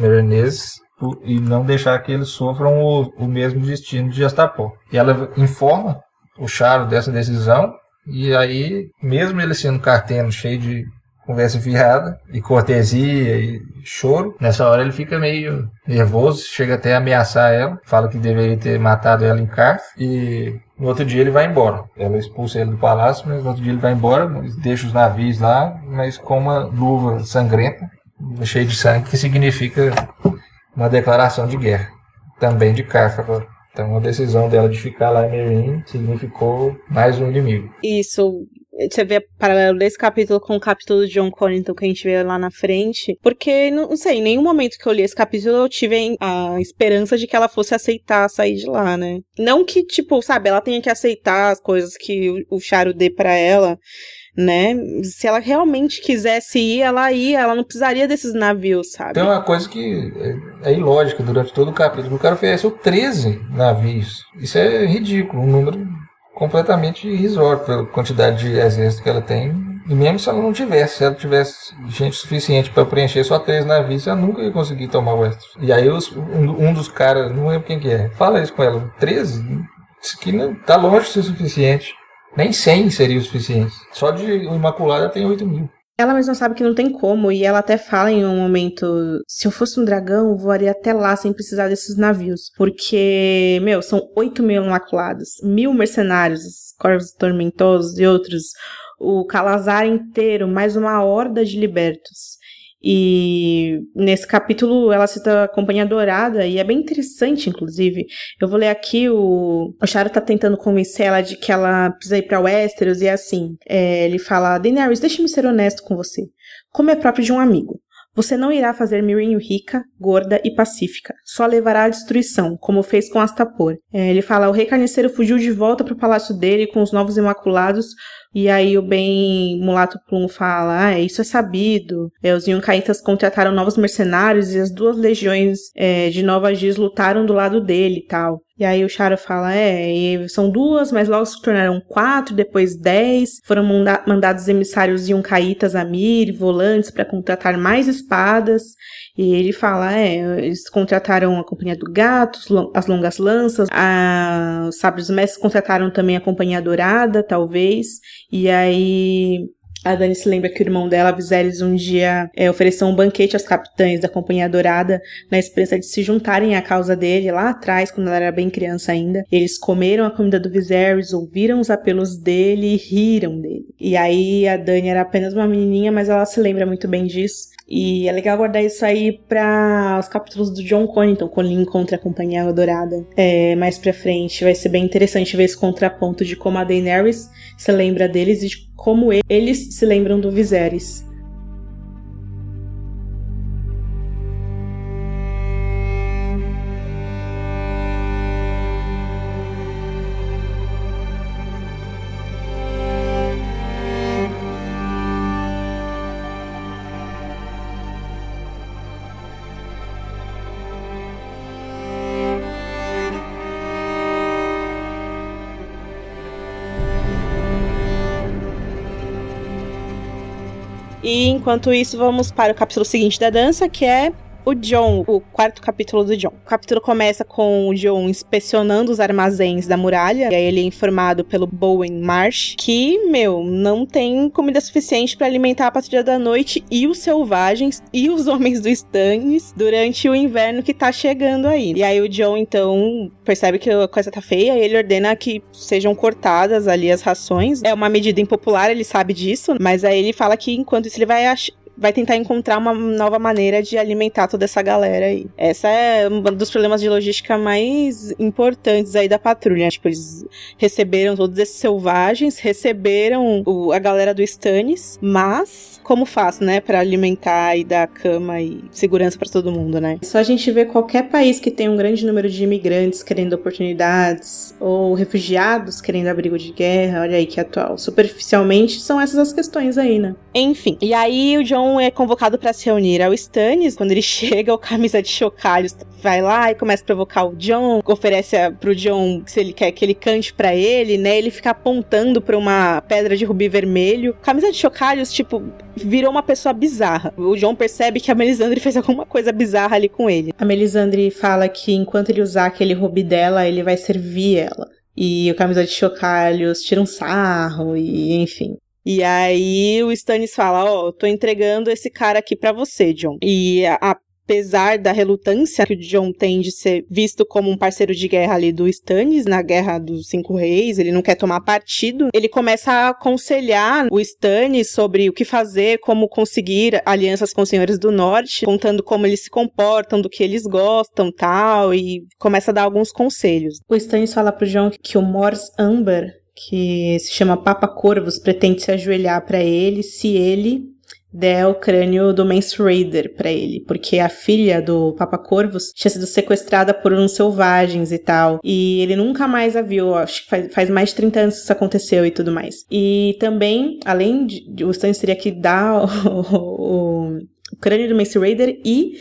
Speaker 3: e não deixar que eles sofram o, o mesmo destino de Astapó. E ela informa o Charo dessa decisão e aí, mesmo ele sendo carteno, cheio de conversa fiada, e cortesia e choro, nessa hora ele fica meio nervoso, chega até a ameaçar ela, fala que deveria ter matado ela em Carth, e no outro dia ele vai embora. Ela expulsa ele do palácio, mas no outro dia ele vai embora, deixa os navios lá, mas com uma luva sangrenta, cheia de sangue, que significa uma declaração de guerra, também de Carth agora. Então a decisão dela de ficar lá em Meereen significou mais um inimigo.
Speaker 1: Isso. Você vê paralelo desse capítulo com o capítulo de John Connington que a gente vê lá na frente. Porque, não, sei, em nenhum momento que eu li esse capítulo eu tive a esperança de que ela fosse aceitar sair de lá, né? Não que, tipo, sabe, ela tenha que aceitar as coisas que o, Charo dê pra ela. Né? Se ela realmente quisesse ir, ela ia, ela não precisaria desses navios, sabe?
Speaker 3: Tem uma coisa que é, é ilógica durante todo o capítulo. O cara ofereceu 13 navios. Isso é ridículo, um número completamente irrisório pela quantidade de exército que ela tem. E mesmo se ela não tivesse, se ela tivesse gente suficiente para preencher só três navios, ela nunca ia conseguir tomar o Westeros. E aí os, um, um, dos caras, não lembro quem que é, fala isso com ela, 13? Isso aqui não tá longe de ser suficiente. Nem 100 seria o suficiente. Só de Imaculada tem 8 mil.
Speaker 1: Ela mesma sabe que não tem como, e ela até fala em um momento: se eu fosse um dragão, voaria até lá sem precisar desses navios. Porque, meu, são 8 mil imaculados, mil mercenários, corvos tormentosos e outros, o Calazar inteiro, mais uma horda de libertos. E nesse capítulo ela cita a Companhia Dourada, e é bem interessante, inclusive. Eu vou ler aqui: o, o Charo tá tentando convencer ela de que ela precisa ir pra Westeros, e é assim: é, ele fala, Daenerys, deixa-me ser honesto com você. Como é próprio de um amigo. Você não irá fazer Mirinho rica, gorda e pacífica. Só levará à destruição, como fez com Astapor. É, ele fala: o rei carniceiro fugiu de volta para o palácio dele com os novos imaculados e aí o bem Mulato Plum fala, ah, isso é sabido. É, os Yunkaitas contrataram novos mercenários e as duas legiões é, de Nova Giz lutaram do lado dele e tal. E aí o Charo fala, é, são duas, mas logo se tornaram quatro, depois dez. Foram manda mandados emissários Yunkaitas a Mir, volantes para contratar mais espadas. E ele fala, é, eles contrataram a Companhia do Gato, as Longas Lanças, a, Sabres Mestres contrataram também a Companhia Dourada, talvez. E aí a Dani se lembra que o irmão dela, Viserys, um dia é, ofereceu um banquete aos capitães da Companhia Dourada na esperança de se juntarem à causa dele lá atrás, quando ela era bem criança ainda. Eles comeram a comida do Viserys, ouviram os apelos dele e riram dele. E aí a Dani era apenas uma menininha, mas ela se lembra muito bem disso. E é legal guardar isso aí para os capítulos do John Connington, quando ele encontra a Companhia Dourada é, mais pra frente. Vai ser bem interessante ver esse contraponto de como a Daenerys se lembra deles e de como eles se lembram do Viserys. Enquanto isso, vamos para o capítulo seguinte da dança, que é o John, o quarto capítulo do John. O capítulo começa com o John inspecionando os armazéns da muralha, e aí ele é informado pelo Bowen Marsh que, meu, não tem comida suficiente para alimentar a patrulha da noite e os selvagens e os homens do Stannis durante o inverno que tá chegando aí. E aí o John, então, percebe que a coisa tá feia e ele ordena que sejam cortadas ali as rações. É uma medida impopular, ele sabe disso, mas aí ele fala que enquanto isso ele vai vai tentar encontrar uma nova maneira de alimentar toda essa galera aí. Essa é um dos problemas de logística mais importantes aí da patrulha. Tipo, eles receberam todos esses selvagens, receberam o, a galera do Stannis, mas como faz, né, para alimentar e dar cama e segurança para todo mundo, né? Só a gente vê qualquer país que tem um grande número de imigrantes querendo oportunidades ou refugiados querendo abrigo de guerra, olha aí que atual. Superficialmente são essas as questões aí, né? Enfim, e aí o John é convocado para se reunir ao Stannis. Quando ele chega, o camisa de chocalhos vai lá e começa a provocar o John, oferece pro John se ele quer que ele cante para ele, né? Ele fica apontando para uma pedra de rubi vermelho. Camisa de chocalhos, tipo, virou uma pessoa bizarra. O John percebe que a Melisandre fez alguma coisa bizarra ali com ele. A Melisandre fala que enquanto ele usar aquele rubi dela, ele vai servir ela. E o camisa de chocalhos tira um sarro e enfim. E aí o Stannis fala, ó, oh, tô entregando esse cara aqui para você, John. E a, apesar da relutância que o John tem de ser visto como um parceiro de guerra ali do Stannis, na Guerra dos Cinco Reis, ele não quer tomar partido, ele começa a aconselhar o Stannis sobre o que fazer, como conseguir alianças com os senhores do norte, contando como eles se comportam, do que eles gostam, tal, e começa a dar alguns conselhos. O Stannis fala pro John que o Mors Amber que se chama Papa Corvos, pretende se ajoelhar para ele se ele der o crânio do Mance Raider pra ele, porque a filha do Papa Corvus tinha sido sequestrada por uns selvagens e tal, e ele nunca mais a viu, acho que faz, faz mais de 30 anos que isso aconteceu e tudo mais. E também, além de, o Stannis teria que dar o, o, o crânio do Mance Raider e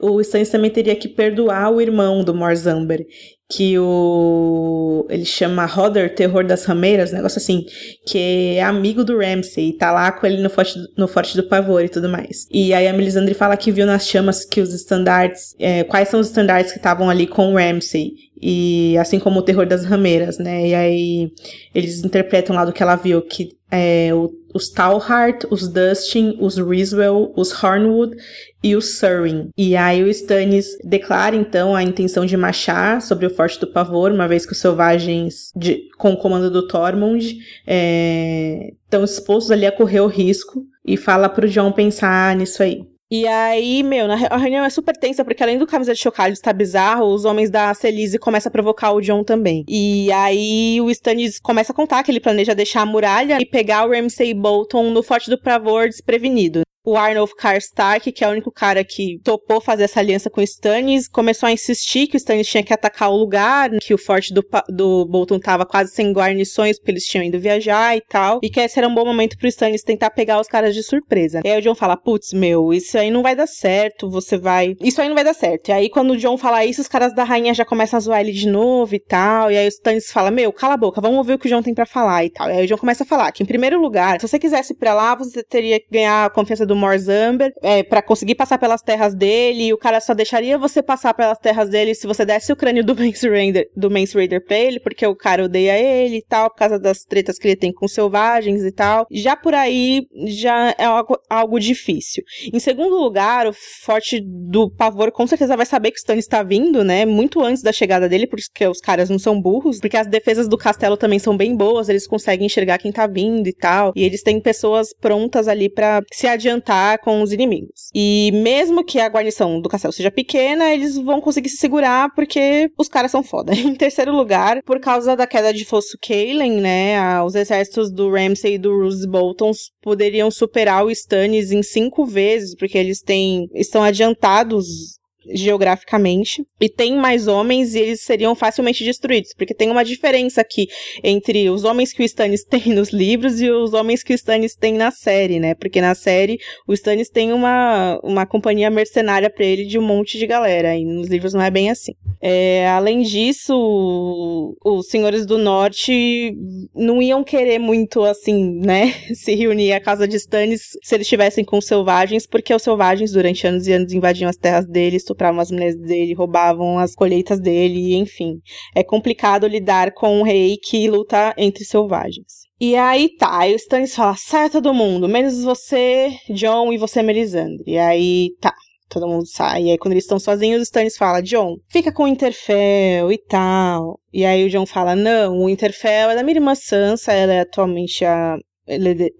Speaker 1: o Stannis também teria que perdoar o irmão do Morzamber, que o ele chama Hodder, Terror das Rameiras, um negócio assim, que é amigo do Ramsay, tá lá com ele no forte, no forte do pavor e tudo mais. E aí a Melisandre fala que viu nas chamas que os estandartes, é, quais são os estandartes que estavam ali com o Ramsay, e assim como o Terror das Rameiras, né? E aí eles interpretam lá do que ela viu que é, os Talhart, os Dustin, os Riswell, os Hornwood e o Surwin. E aí o Stannis declara então a intenção de marchar sobre o Forte do Pavor, uma vez que os selvagens de, com o comando do Tormund é, estão expostos ali a correr o risco e fala pro John pensar nisso aí. E aí, meu, a reunião é super tensa, porque além do camisa de chocalho estar bizarro, os homens da Celise começam a provocar o John também. E aí o Stannis começa a contar que ele planeja deixar a muralha e pegar o Ramsay Bolton no Forte do Pavor desprevenido o Arnulf Karstark, que é o único cara que topou fazer essa aliança com o Stannis, começou a insistir que o Stannis tinha que atacar o lugar, que o forte do, do Bolton tava quase sem guarnições, porque eles tinham ido viajar e tal, e que esse era um bom momento pro Stannis tentar pegar os caras de surpresa. E aí o John fala, putz, meu, isso aí não vai dar certo, você vai... Isso aí não vai dar certo. E aí quando o John fala isso, os caras da rainha já começam a zoar ele de novo e tal, e aí o Stannis fala, meu, cala a boca, vamos ouvir o que o John tem para falar e tal. E aí o John começa a falar que, em primeiro lugar, se você quisesse ir pra lá, você teria que ganhar a confiança do Morzamber é, para conseguir passar pelas terras dele, e o cara só deixaria você passar pelas terras dele se você desse o crânio do Mance Raider, do Mance Raider pra ele, porque o cara odeia ele e tal, por causa das tretas que ele tem com selvagens e tal. Já por aí, já é algo, algo difícil. Em segundo lugar, o Forte do Pavor com certeza vai saber que o Stannis está vindo, né, muito antes da chegada dele, porque os caras não são burros, porque as defesas do castelo também são bem boas, eles conseguem enxergar quem tá vindo e tal, e eles têm pessoas prontas ali para se adiantar com os inimigos. E mesmo que a guarnição do castelo seja pequena, eles vão conseguir se segurar porque os caras são foda. em terceiro lugar, por causa da queda de Fosso Kalen, né, os exércitos do Ramsay e do Roose Bolton poderiam superar o Stannis em cinco vezes, porque eles têm estão adiantados geograficamente e tem mais homens e eles seriam facilmente destruídos, porque tem uma diferença aqui entre os homens que o Stannis tem nos livros e os homens que o Stannis tem na série, né? Porque na série o Stannis tem uma, uma companhia mercenária para ele de um monte de galera e nos livros não é bem assim. É, além disso, os senhores do norte não iam querer muito assim, né, se reunir à casa de Stannis se eles estivessem com os selvagens, porque os selvagens durante anos e anos invadiam as terras deles, estupravam as mulheres dele, roubavam as colheitas dele, enfim. É complicado lidar com um rei que luta entre selvagens. E aí tá, aí o Stannis fala, sai todo mundo, menos você, John e você, Melisandre. E aí tá, todo mundo sai. E aí, quando eles estão sozinhos, o Stannis fala: John, fica com o Interfell e tal. E aí o John fala: Não, o Interfell é da minha irmã Sansa, ela é atualmente a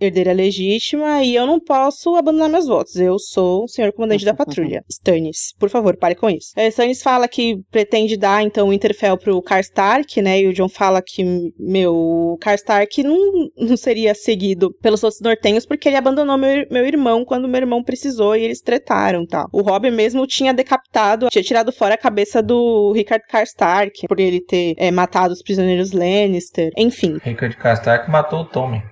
Speaker 1: herdeira legítima e eu não posso abandonar meus votos. Eu sou o senhor comandante da patrulha. Stannis, por favor, pare com isso. É, Stannis fala que pretende dar, então, o Interfell pro Karstark, né? E o John fala que, meu, o Karstark não, não seria seguido pelos outros nortenhos porque ele abandonou meu, meu irmão quando meu irmão precisou e eles tretaram tal. O Robb mesmo tinha decapitado, tinha tirado fora a cabeça do Rickard Karstark por ele ter é, matado os prisioneiros Lannister. Enfim.
Speaker 3: Rickard Karstark matou o Tommy.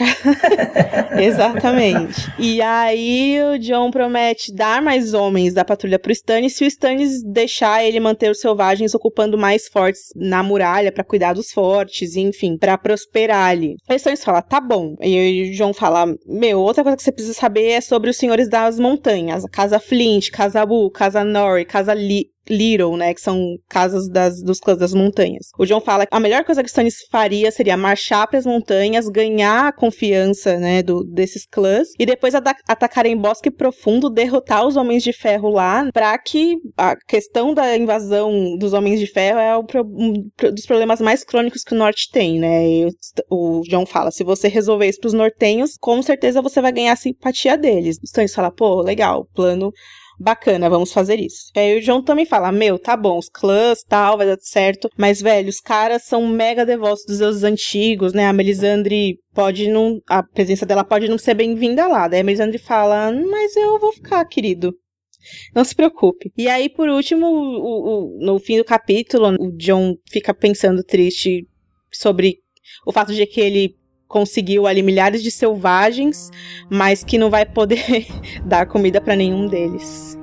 Speaker 1: Exatamente. E aí o John promete dar mais homens da patrulha pro Stannis se o Stannis deixar ele manter os selvagens ocupando mais fortes na muralha para cuidar dos fortes, enfim, para prosperar ali. O Stannis fala, tá bom. E o John fala, meu, outra coisa que você precisa saber é sobre os senhores das montanhas. Casa Flint, Casa Bu, Casa Nori, Casa Lee. Little, né? Que são casas das, dos clãs das montanhas. O John fala que a melhor coisa que Stannis faria seria marchar para as montanhas, ganhar a confiança, né, do, desses clãs e depois atacar em bosque profundo, derrotar os homens de ferro lá, para que a questão da invasão dos homens de ferro é um dos problemas mais crônicos que o norte tem, né? E o John fala, se você resolver isso pros nortenhos, com certeza você vai ganhar a simpatia deles. O Stannis fala, pô, legal, plano bacana, vamos fazer isso. E aí o John também fala, meu, tá bom, os clãs, tal, vai dar certo, mas, velho, os caras são mega devotos dos deuses antigos, né? A Melisandre pode não, a presença dela pode não ser bem-vinda lá. Daí a Melisandre fala, mas eu vou ficar, querido. Não se preocupe. E aí, por último, o, o, no fim do capítulo, o John fica pensando triste sobre o fato de que ele conseguiu ali milhares de selvagens, mas que não vai poder dar comida para nenhum deles.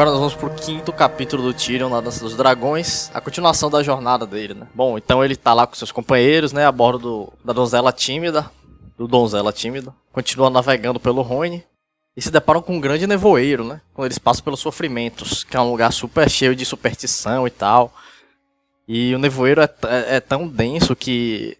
Speaker 2: Agora nós vamos pro quinto capítulo do Tyrion na Dança dos Dragões, a continuação da jornada dele, né? Bom, então ele tá lá com seus companheiros, né, a bordo do, da donzela tímida, do donzela tímida, continua navegando pelo Rhône e se deparam com um grande nevoeiro, né? Quando eles passam pelos sofrimentos, que é um lugar super cheio de superstição e tal. E o nevoeiro é, é, é tão denso que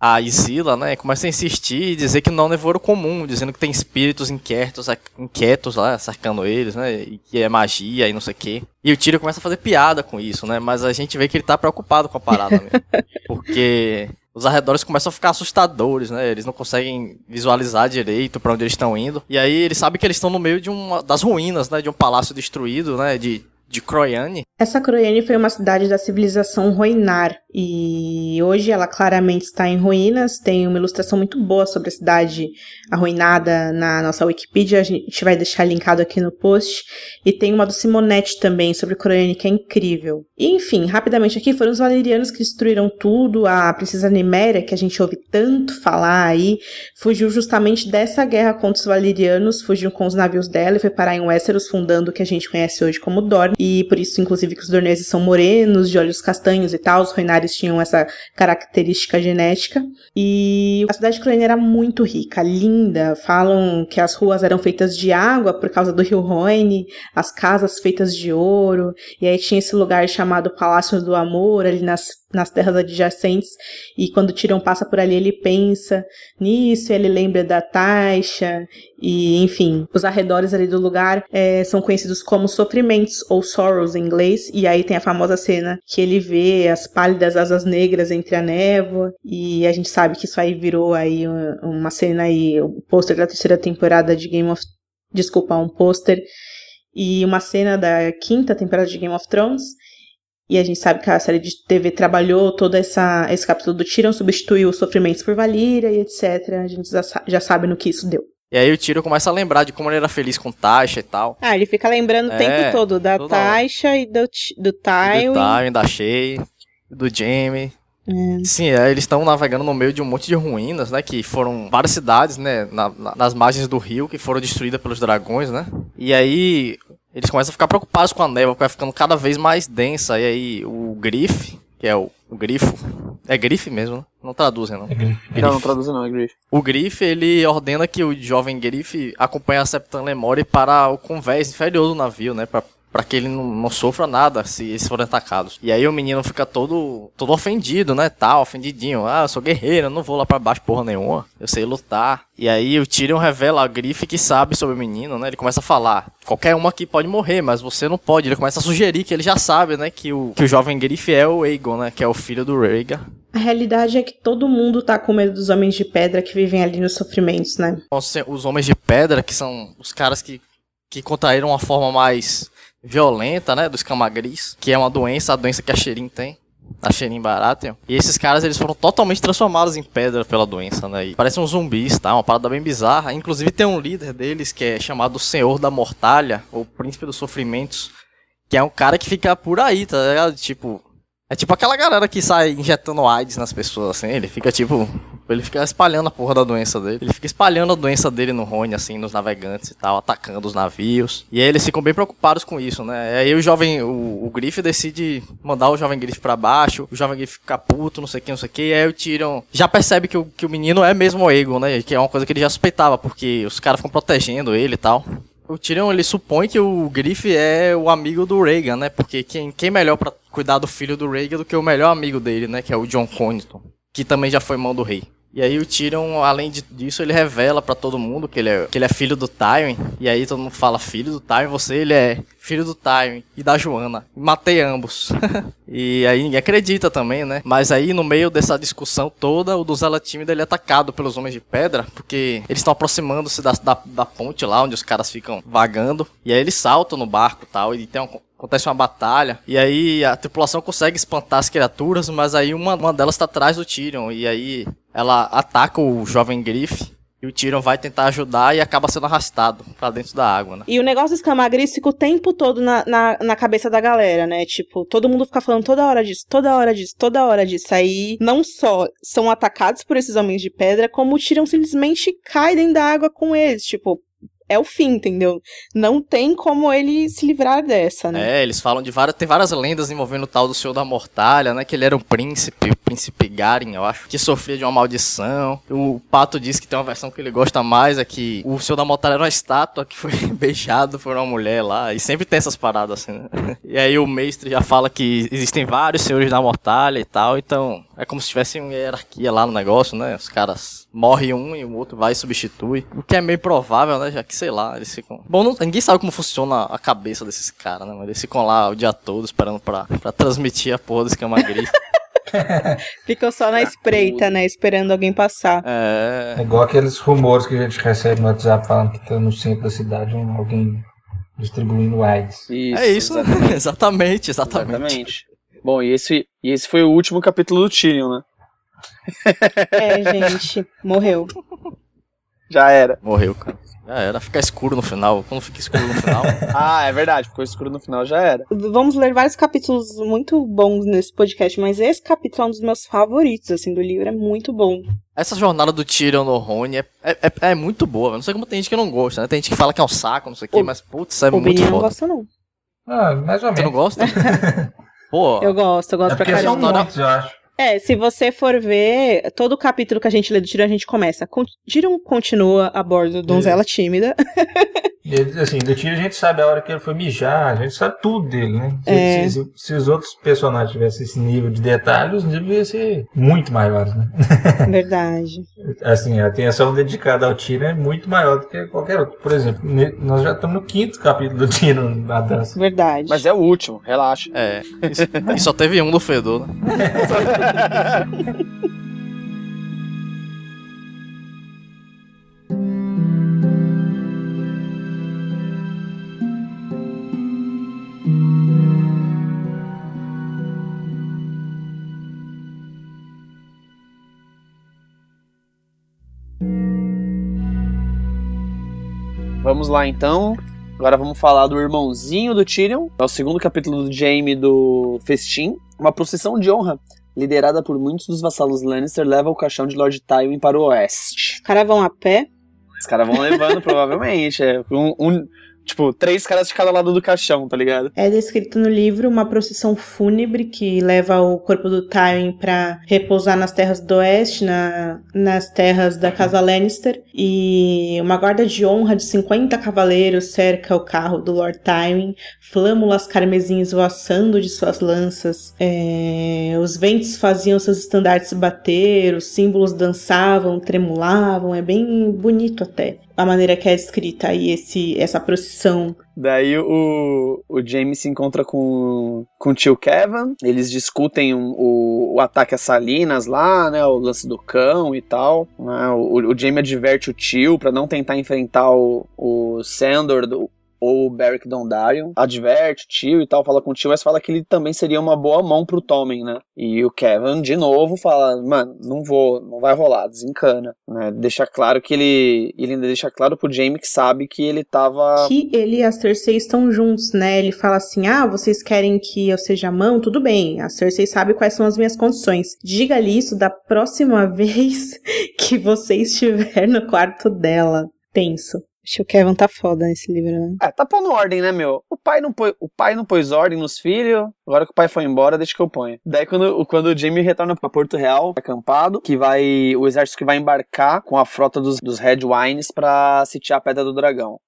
Speaker 2: a Isila, né, começa a insistir e dizer que não é um nevoeiro comum, dizendo que tem espíritos inquietos, inquietos lá, cercando eles, né, e que é magia e não sei o quê. E o Tyrion começa a fazer piada com isso, né, mas a gente vê que ele tá preocupado com a parada mesmo. porque os arredores começam a ficar assustadores, né? Eles não conseguem visualizar direito para onde eles estão indo. E aí ele sabe que eles estão no meio de uma das ruínas, né? De um palácio destruído, né? De, de Croyane.
Speaker 1: Essa Croyane foi uma cidade da civilização Roinar, e hoje ela claramente está em ruínas. Tem uma ilustração muito boa sobre a cidade arruinada na nossa Wikipedia. A gente vai deixar linkado aqui no post. E tem uma do Simonetti também sobre Croyane que é incrível. E, enfim, rapidamente aqui foram os valerianos que destruíram tudo. A princesa Niméria, que a gente ouve tanto falar aí, fugiu justamente dessa guerra contra os valerianos. Fugiu com os navios dela e foi parar em Westeros, fundando o que a gente conhece hoje como Dorne. E por isso, inclusive, que os dorneses são morenos, de olhos castanhos e tal. Os Roinares tinham essa característica genética. E a cidade de Crane era muito rica, linda. Falam que as ruas eram feitas de água por causa do rio Rhône, as casas feitas de ouro. E aí tinha esse lugar chamado Palácio do Amor, ali nas nas terras adjacentes, e quando Tyrion passa por ali, ele pensa nisso, ele lembra da Taisha, e enfim, os arredores ali do lugar é, são conhecidos como sofrimentos, ou sorrows em inglês, e aí tem a famosa cena que ele vê as pálidas asas negras entre a névoa, e a gente sabe que isso aí virou aí uma cena aí, o pôster da terceira temporada de Game of... Desculpa, um pôster e uma cena da quinta temporada de Game of Thrones, e a gente sabe que a série de TV trabalhou todo essa, esse capítulo do Tyrion, substituiu os sofrimentos por Valíria e etc. A gente já, já sabe no que isso deu.
Speaker 2: E aí o Tyrion começa a lembrar de como ele era feliz com Tasha e tal.
Speaker 1: Ah, ele fica lembrando é, o tempo todo da Tasha e do, do Tywin. Do
Speaker 2: Tywin, da Shay, do Jaime. É. Sim, é, eles estão navegando no meio de um monte de ruínas, né? Que foram várias cidades, né? Na, na, nas margens do rio que foram destruídas pelos dragões, né? E aí eles começam a ficar preocupados com a névoa, que vai ficando cada vez mais densa. E aí o Griff, que é o, o grifo, é grife mesmo, né? Não traduzem, não. É
Speaker 4: grife. Não, não traduzem não, é grife.
Speaker 2: O grife, ele ordena que o jovem grife acompanhe a Septan Lemore para o convés inferior do navio, né? Pra para que ele não, não, sofra nada se eles forem atacados. E aí o menino fica todo todo ofendido, né, tal, ofendidinho. Ah, eu sou guerreiro, eu não vou lá para baixo porra nenhuma. Eu sei lutar. E aí o Tyrion revela a grife que sabe sobre o menino, né? Ele começa a falar: "Qualquer um aqui pode morrer, mas você não pode". Ele começa a sugerir que ele já sabe, né, que o que o jovem grife é o Aegon, né, que é o filho do Rhaegar.
Speaker 1: A realidade é que todo mundo tá com medo dos homens de pedra que vivem ali nos sofrimentos, né?
Speaker 2: Os homens de pedra, que são os caras que, que contraíram uma forma mais violenta, né, do escama gris, que é uma doença, a doença que a Sherin tem. A Sherin Baratheon. E esses caras, eles foram totalmente transformados em pedra pela doença, né? E parecem uns zumbis, tá? Uma parada bem bizarra. Inclusive tem um líder deles que é chamado Senhor da Mortalha, ou Príncipe dos Sofrimentos, que é um cara que fica por aí, tá ligado? Tipo, é tipo aquela galera que sai injetando AIDS nas pessoas, assim. Ele fica tipo. Ele fica espalhando a porra da doença dele. Ele fica espalhando a doença dele no Rony, assim, nos navegantes e tal, atacando os navios. E aí eles ficam bem preocupados com isso, né? Aí o jovem, o, o Griff decide mandar o jovem Griff para baixo. O jovem Griff fica puto, não sei o que, não sei o que. E aí o Tyrion já percebe que o, que o menino é mesmo o Egon, né? Que é uma coisa que ele já suspeitava, porque os caras ficam protegendo ele e tal. O Tyrion, ele supõe que o Griff é o amigo do Reagan, né? Porque quem, quem melhor para cuidar do filho do Rhaegar do que o melhor amigo dele, né? Que é o John Connington. Que também já foi mão do rei. E aí o Tyrion, além disso, ele revela pra todo mundo que ele, é, que ele é filho do Tywin. E aí todo mundo fala, filho do Tywin, você, ele é filho do Tywin e da Joana. Matei ambos. e aí ninguém acredita também, né? Mas aí no meio dessa discussão toda, o Dozela tímido ele é atacado pelos Homens de Pedra, porque eles estão aproximando-se da, da, da ponte lá, onde os caras ficam vagando. E aí eles saltam no barco e tal, e tem um, acontece uma batalha. E aí a tripulação consegue espantar as criaturas, mas aí uma, uma delas tá atrás do Tyrion. E aí ela ataca o jovem Griff. E o Tyrion vai tentar ajudar e acaba sendo arrastado pra dentro da água, né?
Speaker 1: E o negócio dos camagris fica o tempo todo na, na, na cabeça da galera, né? Tipo, todo mundo fica falando toda hora disso, toda hora disso, toda hora disso. Aí, não só são atacados por esses homens de pedra, como o Tyrion simplesmente cai dentro da água com eles. Tipo, é o fim, entendeu? Não tem como ele se livrar dessa, né?
Speaker 2: É, eles falam de várias. Tem várias lendas envolvendo o tal do Senhor da Mortalha, né? Que ele era um príncipe, o príncipe Garen, eu acho, que sofria de uma maldição. O Pato diz que tem uma versão que ele gosta mais, é que o Senhor da Mortalha era uma estátua que foi beijado por uma mulher lá. E sempre tem essas paradas assim, né? E aí o mestre já fala que existem vários senhores da Mortalha e tal, então é como se tivesse uma hierarquia lá no negócio, né? Os caras morre um e o outro vai e substitui. O que é meio provável, né? Já que, sei lá, eles ficam. Bom, não- ninguém sabe como funciona a cabeça desses caras, né? Mas eles ficam lá o dia todo esperando pra, pra transmitir a porra do esquema gris.
Speaker 1: Ficam só na espreita, né? Esperando alguém passar.
Speaker 2: é.
Speaker 3: É igual aqueles rumores que a gente recebe no WhatsApp falando que tá no centro da cidade um, alguém distribuindo AIDS.
Speaker 2: É isso, né? exatamente, exatamente.
Speaker 4: Exatamente. Bom, e esse, e esse foi o último capítulo do Tyrion, né?
Speaker 1: É, gente, morreu.
Speaker 4: Já era.
Speaker 2: Morreu, cara. Já era. Fica escuro no final. Quando fica escuro no final.
Speaker 4: Ah, é verdade. Ficou escuro no final, já era.
Speaker 1: Vamos ler vários capítulos muito bons nesse podcast, mas esse capítulo é um dos meus favoritos, assim, do livro. É muito bom.
Speaker 2: Essa jornada do Tyrion no Rony é, é, é- é muito boa. Eu Não sei como tem gente que não gosta, né? Tem gente que fala que é um saco, não sei o quê, mas putz, é
Speaker 1: o
Speaker 2: muito
Speaker 1: Bini não
Speaker 2: foda.
Speaker 1: gosta, não.
Speaker 3: Ah, mais ou
Speaker 2: Você não
Speaker 3: menos.
Speaker 2: gosta? Pô,
Speaker 1: Eu gosto, eu gosto
Speaker 3: É
Speaker 1: pra
Speaker 3: são
Speaker 1: caramba.
Speaker 3: muitos, eu acho.
Speaker 1: É, se você for ver, todo o capítulo que a gente lê do Tyrion, a gente começa. Con- Tyrion continua a bordo donzela tímida.
Speaker 3: Ele, assim, do tiro a gente sabe a hora que ele foi mijar, a gente sabe tudo dele, né? Se,
Speaker 1: É.
Speaker 3: se- se os outros personagens tivessem esse nível de detalhe, os níveis iam ser muito maiores, né?
Speaker 1: Verdade.
Speaker 3: Assim, a atenção dedicada ao tiro é muito maior do que qualquer outro. Por exemplo, nós já estamos no quinto capítulo do tiro na dança.
Speaker 1: Verdade.
Speaker 4: Mas é o último, relaxa.
Speaker 2: é. E, e só teve um do Fedor, né?
Speaker 4: Vamos lá então. Agora vamos falar do irmãozinho do Tyrion. É o segundo capítulo do Jaime do Festim. Uma procissão de honra, liderada por muitos dos vassalos Lannister, leva o caixão de Lord Tywin para o oeste.
Speaker 1: Os caras vão a pé.
Speaker 4: Os caras vão levando, provavelmente. É um, um- tipo, três caras de cada lado do caixão, tá ligado?
Speaker 1: É descrito no livro uma procissão fúnebre que leva o corpo do Tywin pra repousar nas terras do oeste, na, nas terras da casa Lannister. E uma guarda de honra de 50 cavaleiros cerca o carro do Lord Tywin, flâmulas carmesins voaçando de suas lanças. É, os ventos faziam seus estandartes bater, os símbolos dançavam, tremulavam. É bem bonito até a maneira que é escrita aí esse, essa procissão
Speaker 4: Daí o, o Jaime se encontra com, com o tio Kevin. Eles discutem um- o, o ataque às Salinas lá, né? O lance do cão e tal. né, o, o Jaime adverte o tio pra não tentar enfrentar o, o Sandor do- ou o Beric Dondarrion. Adverte o tio e tal, fala com o tio, mas fala que ele também seria uma boa mão pro Tommen, né? E o Kevin, de novo, fala: Mano, não vou, não vai rolar, desencana. Né? Deixa claro que ele. Ele ainda deixa claro pro Jaime que sabe que ele tava.
Speaker 1: que ele e a Cersei estão juntos, né? Ele fala assim: ah, vocês querem que eu seja mão? Tudo bem. A Cersei sabe quais são as minhas condições. Diga-lhe isso da próxima vez que você estiver no quarto dela. Tenso. Acho que o Kevin tá foda nesse livro, né?
Speaker 4: É, tá pondo ordem, né, meu? O pai não, pôs, o pai não pôs ordem nos filhos, agora que o pai foi embora, deixa que eu ponho. Daí quando, quando o Jamie retorna pra Porto Real, acampado, que vai. O exército que vai embarcar com a frota dos, dos Red Wines pra sitiar a Pedra do Dragão.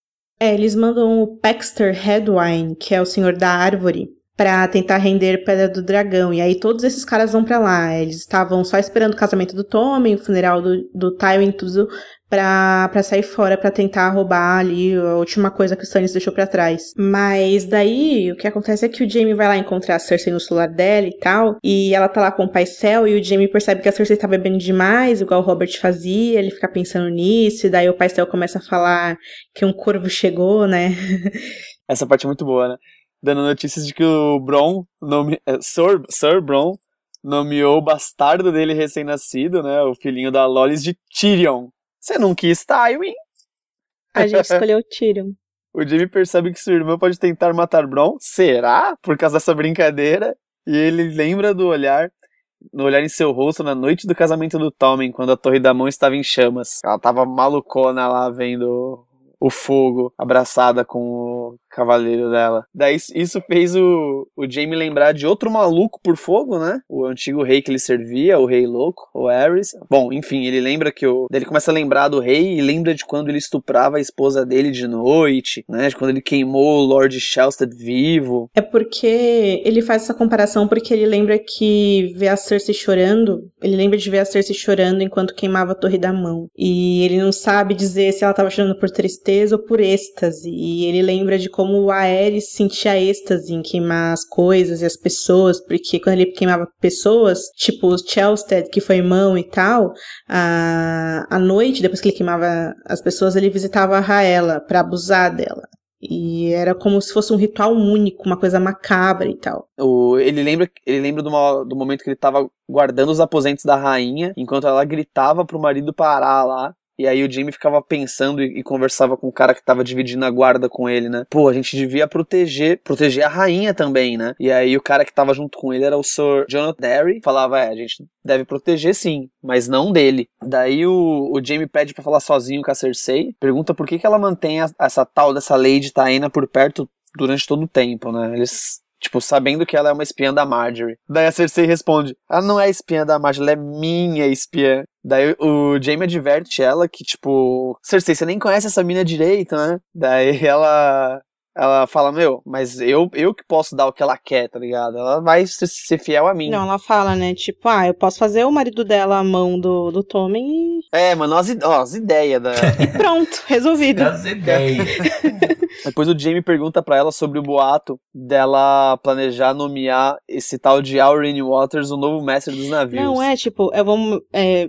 Speaker 1: É, eles mandam o Paxter Headwine, que é o senhor da árvore, para tentar render Pedra do Dragão. E aí todos esses caras vão para lá. Eles estavam só esperando o casamento do Tommen, o funeral do, do Tywin, tudo pra sair fora para tentar roubar ali a última coisa que o Stannis deixou para trás. Mas daí o que acontece é que o Jaime vai lá encontrar a Cersei no celular dela e tal, e ela tá lá com o Paisel e o Jaime percebe que a Cersei tá bebendo demais, igual o Robert fazia, ele fica pensando nisso, e daí o Paisel começa a falar que um corvo chegou, né?
Speaker 4: Essa parte é muito boa, né? Dando notícias de que o Bron, nome, é, Sir, Sir Bron, nomeou o bastardo dele recém-nascido, né? O filhinho da Lolis de Tyrion. Você não quis Tywin?
Speaker 1: A gente escolheu o Tyrion.
Speaker 4: O Jamie percebe que sua irmã pode tentar matar Bron. Será? Por causa dessa brincadeira. E ele lembra do olhar, no olhar em seu rosto na noite do casamento do Tommen, quando a Torre da Mão estava em chamas. Ela tava malucona lá vendo o fogo, abraçada com o cavaleiro dela. Daí isso fez o, o Jaime lembrar de outro maluco por fogo, né? O antigo rei que ele servia, o rei louco, o Ares. Bom, enfim, ele lembra que o. Ele começa a lembrar do rei e lembra de quando ele estuprava a esposa dele de noite, né? De quando ele queimou o Lord Shelstead vivo.
Speaker 1: É porque ele faz essa comparação porque ele lembra que vê a Cersei chorando. Ele lembra de ver a Cersei chorando enquanto queimava a Torre da Mão. E ele não sabe dizer se ela tava chorando por tristeza tristeza ou por êxtase. E ele lembra de como o Aerys sentia êxtase em queimar as coisas e as pessoas, porque quando ele queimava pessoas, tipo o Chelsted, que foi irmão e tal, a, à noite, depois que ele queimava as pessoas, ele visitava a Raela para abusar dela. E era como se fosse um ritual único, uma coisa macabra e tal.
Speaker 4: O, ele lembra, ele lembra do, do momento que ele estava guardando os aposentos da rainha, enquanto ela gritava pro marido parar lá. E aí o Jimmy ficava pensando e, conversava com o cara que tava dividindo a guarda com ele, né? Pô, a gente devia proteger, proteger a rainha também, né? E aí o cara que tava junto com ele era o Sir Jonathan Derry, falava, é, a gente deve proteger sim, mas não dele. Daí o, o Jamie pede para falar sozinho com a Cersei, pergunta por que, que ela mantém a, essa tal dessa Lady Taena por perto durante todo o tempo, né? Eles Tipo, sabendo que ela é uma espiã da Marjorie. Daí a Cersei responde: Ela não é espiã da Marjorie, ela é minha espiã. Daí o Jaime adverte ela que, tipo, Cersei, você nem conhece essa mina direito, né? Daí ela ela fala, meu, mas eu, eu que posso dar o que ela quer, tá ligado? Ela vai ser, ser fiel a mim.
Speaker 1: Não, ela fala, né? Tipo, ah, eu posso fazer o marido dela a mão do, do Tommen e.
Speaker 4: É, mano, as, ó, as ideias da.
Speaker 1: e pronto, resolvido.
Speaker 3: As ideias.
Speaker 4: Depois o Jamie pergunta para ela sobre o boato dela planejar nomear esse tal de Aurene Waters o novo mestre dos navios.
Speaker 1: Não, é tipo, eu vou é,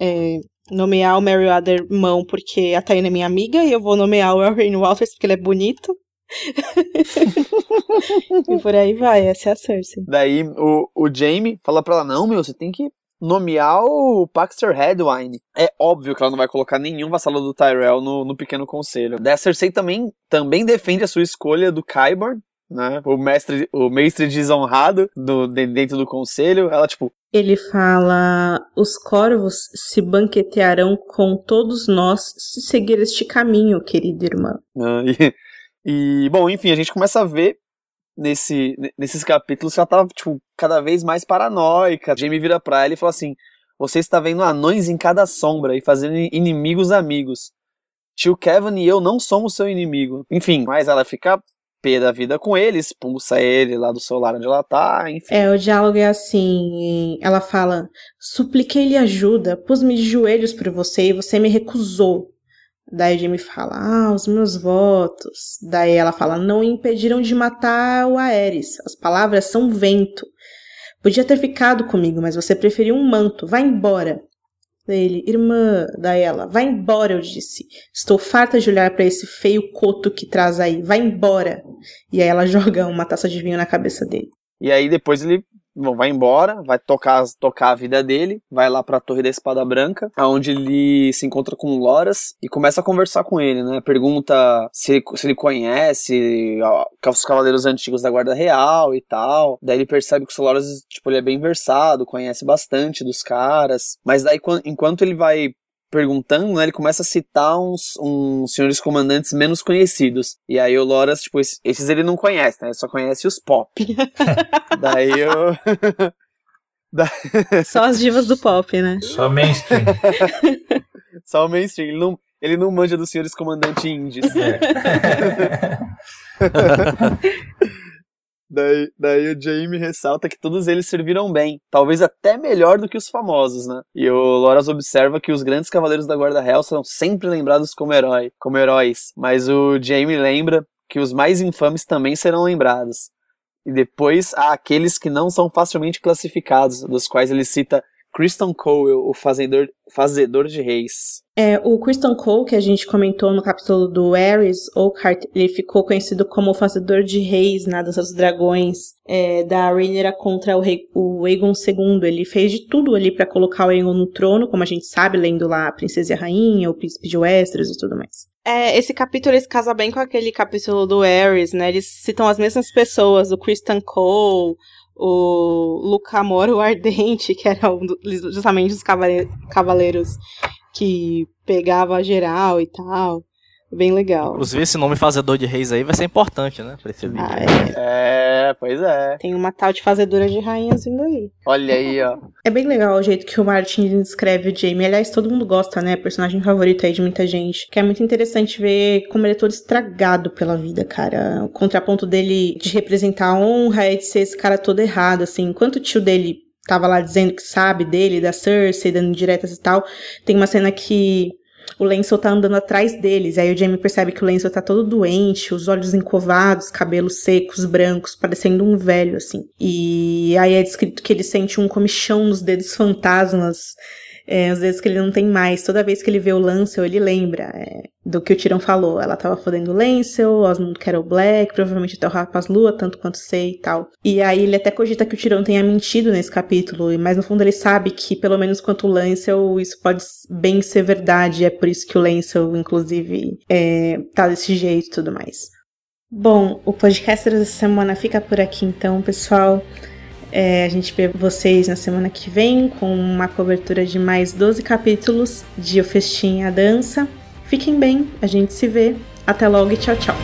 Speaker 1: é, nomear o Merryweather mão porque a Taina é minha amiga e eu vou nomear o Aurene Waters porque ele é bonito. e por aí vai, essa é a Cersei.
Speaker 4: Daí o, o Jamie fala pra ela: Não, meu, você tem que nomear o Paxter Headwine. É óbvio que ela não vai colocar nenhum vassalo do Tyrell no, no pequeno conselho. Daí a Cersei também, também defende a sua escolha do Kyborn. Né? O mestre, o mestre desonrado do, dentro do conselho, ela tipo,
Speaker 1: ele fala: Os corvos se banquetearão com todos nós se seguir este caminho, querida irmã.
Speaker 4: Ah, e, e, bom, enfim, a gente começa a ver nesse, nesses capítulos que ela tava, tipo, cada vez mais paranoica. Jamie vira pra ela e fala assim: Você está vendo anões em cada sombra e fazendo inimigos amigos. Tio Kevin e eu não somos seu inimigo. Enfim, mas ela fica pé da vida com ele, expulsa ele lá do celular onde ela tá, enfim.
Speaker 1: É, o diálogo é assim, ela fala, supliquei-lhe ajuda, pus-me de joelhos por você e você me recusou. Daí Jamie fala, ah, os meus votos. Daí ela fala, não impediram de matar o Aerys. As palavras são vento. Podia ter ficado comigo, mas você preferiu um manto. Vai embora. Daí ele, irmã, daí ela, vai embora, eu disse. Estou farta de olhar para esse feio coto que traz aí. Vai embora. E aí ela joga uma taça de vinho na cabeça dele.
Speaker 4: E aí depois ele Bom, vai embora, vai tocar, tocar a vida dele, vai lá pra Torre da Espada Branca, onde ele se encontra com Loras e começa a conversar com ele, né? Pergunta se ele, se ele conhece os cavaleiros antigos da Guarda Real e tal. Daí ele percebe que o Loras, tipo, ele é bem versado, conhece bastante dos caras. Mas daí, enquanto ele vai perguntando, né, ele começa a citar uns, uns senhores comandantes menos conhecidos. E aí o Loras, tipo, esses ele não conhece, né? Ele só conhece os pop. Daí eu.
Speaker 1: Só as divas do pop, né?
Speaker 3: Só mainstream.
Speaker 4: Só o mainstream. Ele não, ele não manja dos senhores comandantes índios. É. Daí, daí o Jamie ressalta que todos eles serviram bem, talvez até melhor do que os famosos, né? E o Loras observa que os grandes cavaleiros da Guarda Real serão sempre lembrados como herói, como heróis, mas o Jamie lembra que os mais infames também serão lembrados. E depois há aqueles que não são facilmente classificados, dos quais ele cita Kristen Cole, o fazedor, fazedor de reis.
Speaker 1: É, o Kristen Cole, que a gente comentou no capítulo do Ares, Oakhart, ele ficou conhecido como o fazedor de reis na Dança dos Dragões é, da Rhaenyra contra o, rei, o Aegon II. Ele fez de tudo ali para colocar o Aegon no trono, como a gente sabe, lendo lá a Princesa e a Rainha, o Príncipe de Westeros e tudo mais. É, esse capítulo ele se casa bem com aquele capítulo do Ares, né? Eles citam as mesmas pessoas, o Kristen Cole, o Lucamor, o Ardente, que era um justamente dos cavaleiros que pegava geral e tal. Bem legal.
Speaker 2: Inclusive, esse nome Fazedor de Reis aí vai ser importante, né? Pra esse vídeo. Ah,
Speaker 4: é. é, pois é.
Speaker 1: Tem uma tal de Fazedora de Rainhas vindo aí.
Speaker 4: Olha aí, ó.
Speaker 1: É bem legal o jeito que o Martin descreve o Jamie. Aliás, todo mundo gosta, né? Personagem favorito aí de muita gente. Que é muito interessante ver como ele é todo estragado pela vida, cara. O contraponto dele de representar a honra é de ser esse cara todo errado, assim. Enquanto o tio dele tava lá dizendo que sabe dele, da Cersei, dando diretas e tal, tem uma cena que o Lancel tá andando atrás deles. Aí o Jamie percebe que o Lancel tá todo doente, os olhos encovados, cabelos secos, brancos, parecendo um velho, assim. E aí é descrito que ele sente um comichão nos dedos fantasmas é, às vezes que ele não tem mais. Toda vez que ele vê o Lancel, ele lembra é, do que o Tirão falou. Ela tava fodendo o Lancel, Osmond Carol Black, provavelmente até o Rapaz Lua, tanto quanto sei e tal. E aí ele até cogita que o Tirão tenha mentido nesse capítulo, mas no fundo ele sabe que, pelo menos quanto o Lancel, isso pode bem ser verdade. É por isso que o Lancel, inclusive, é, tá desse jeito e tudo mais. Bom, o podcast dessa semana fica por aqui então, pessoal. É, a gente vê vocês na semana que vem com uma cobertura de mais 12 capítulos de O Festim e a Dança. Fiquem bem, a gente se vê. Até logo e tchau, tchau.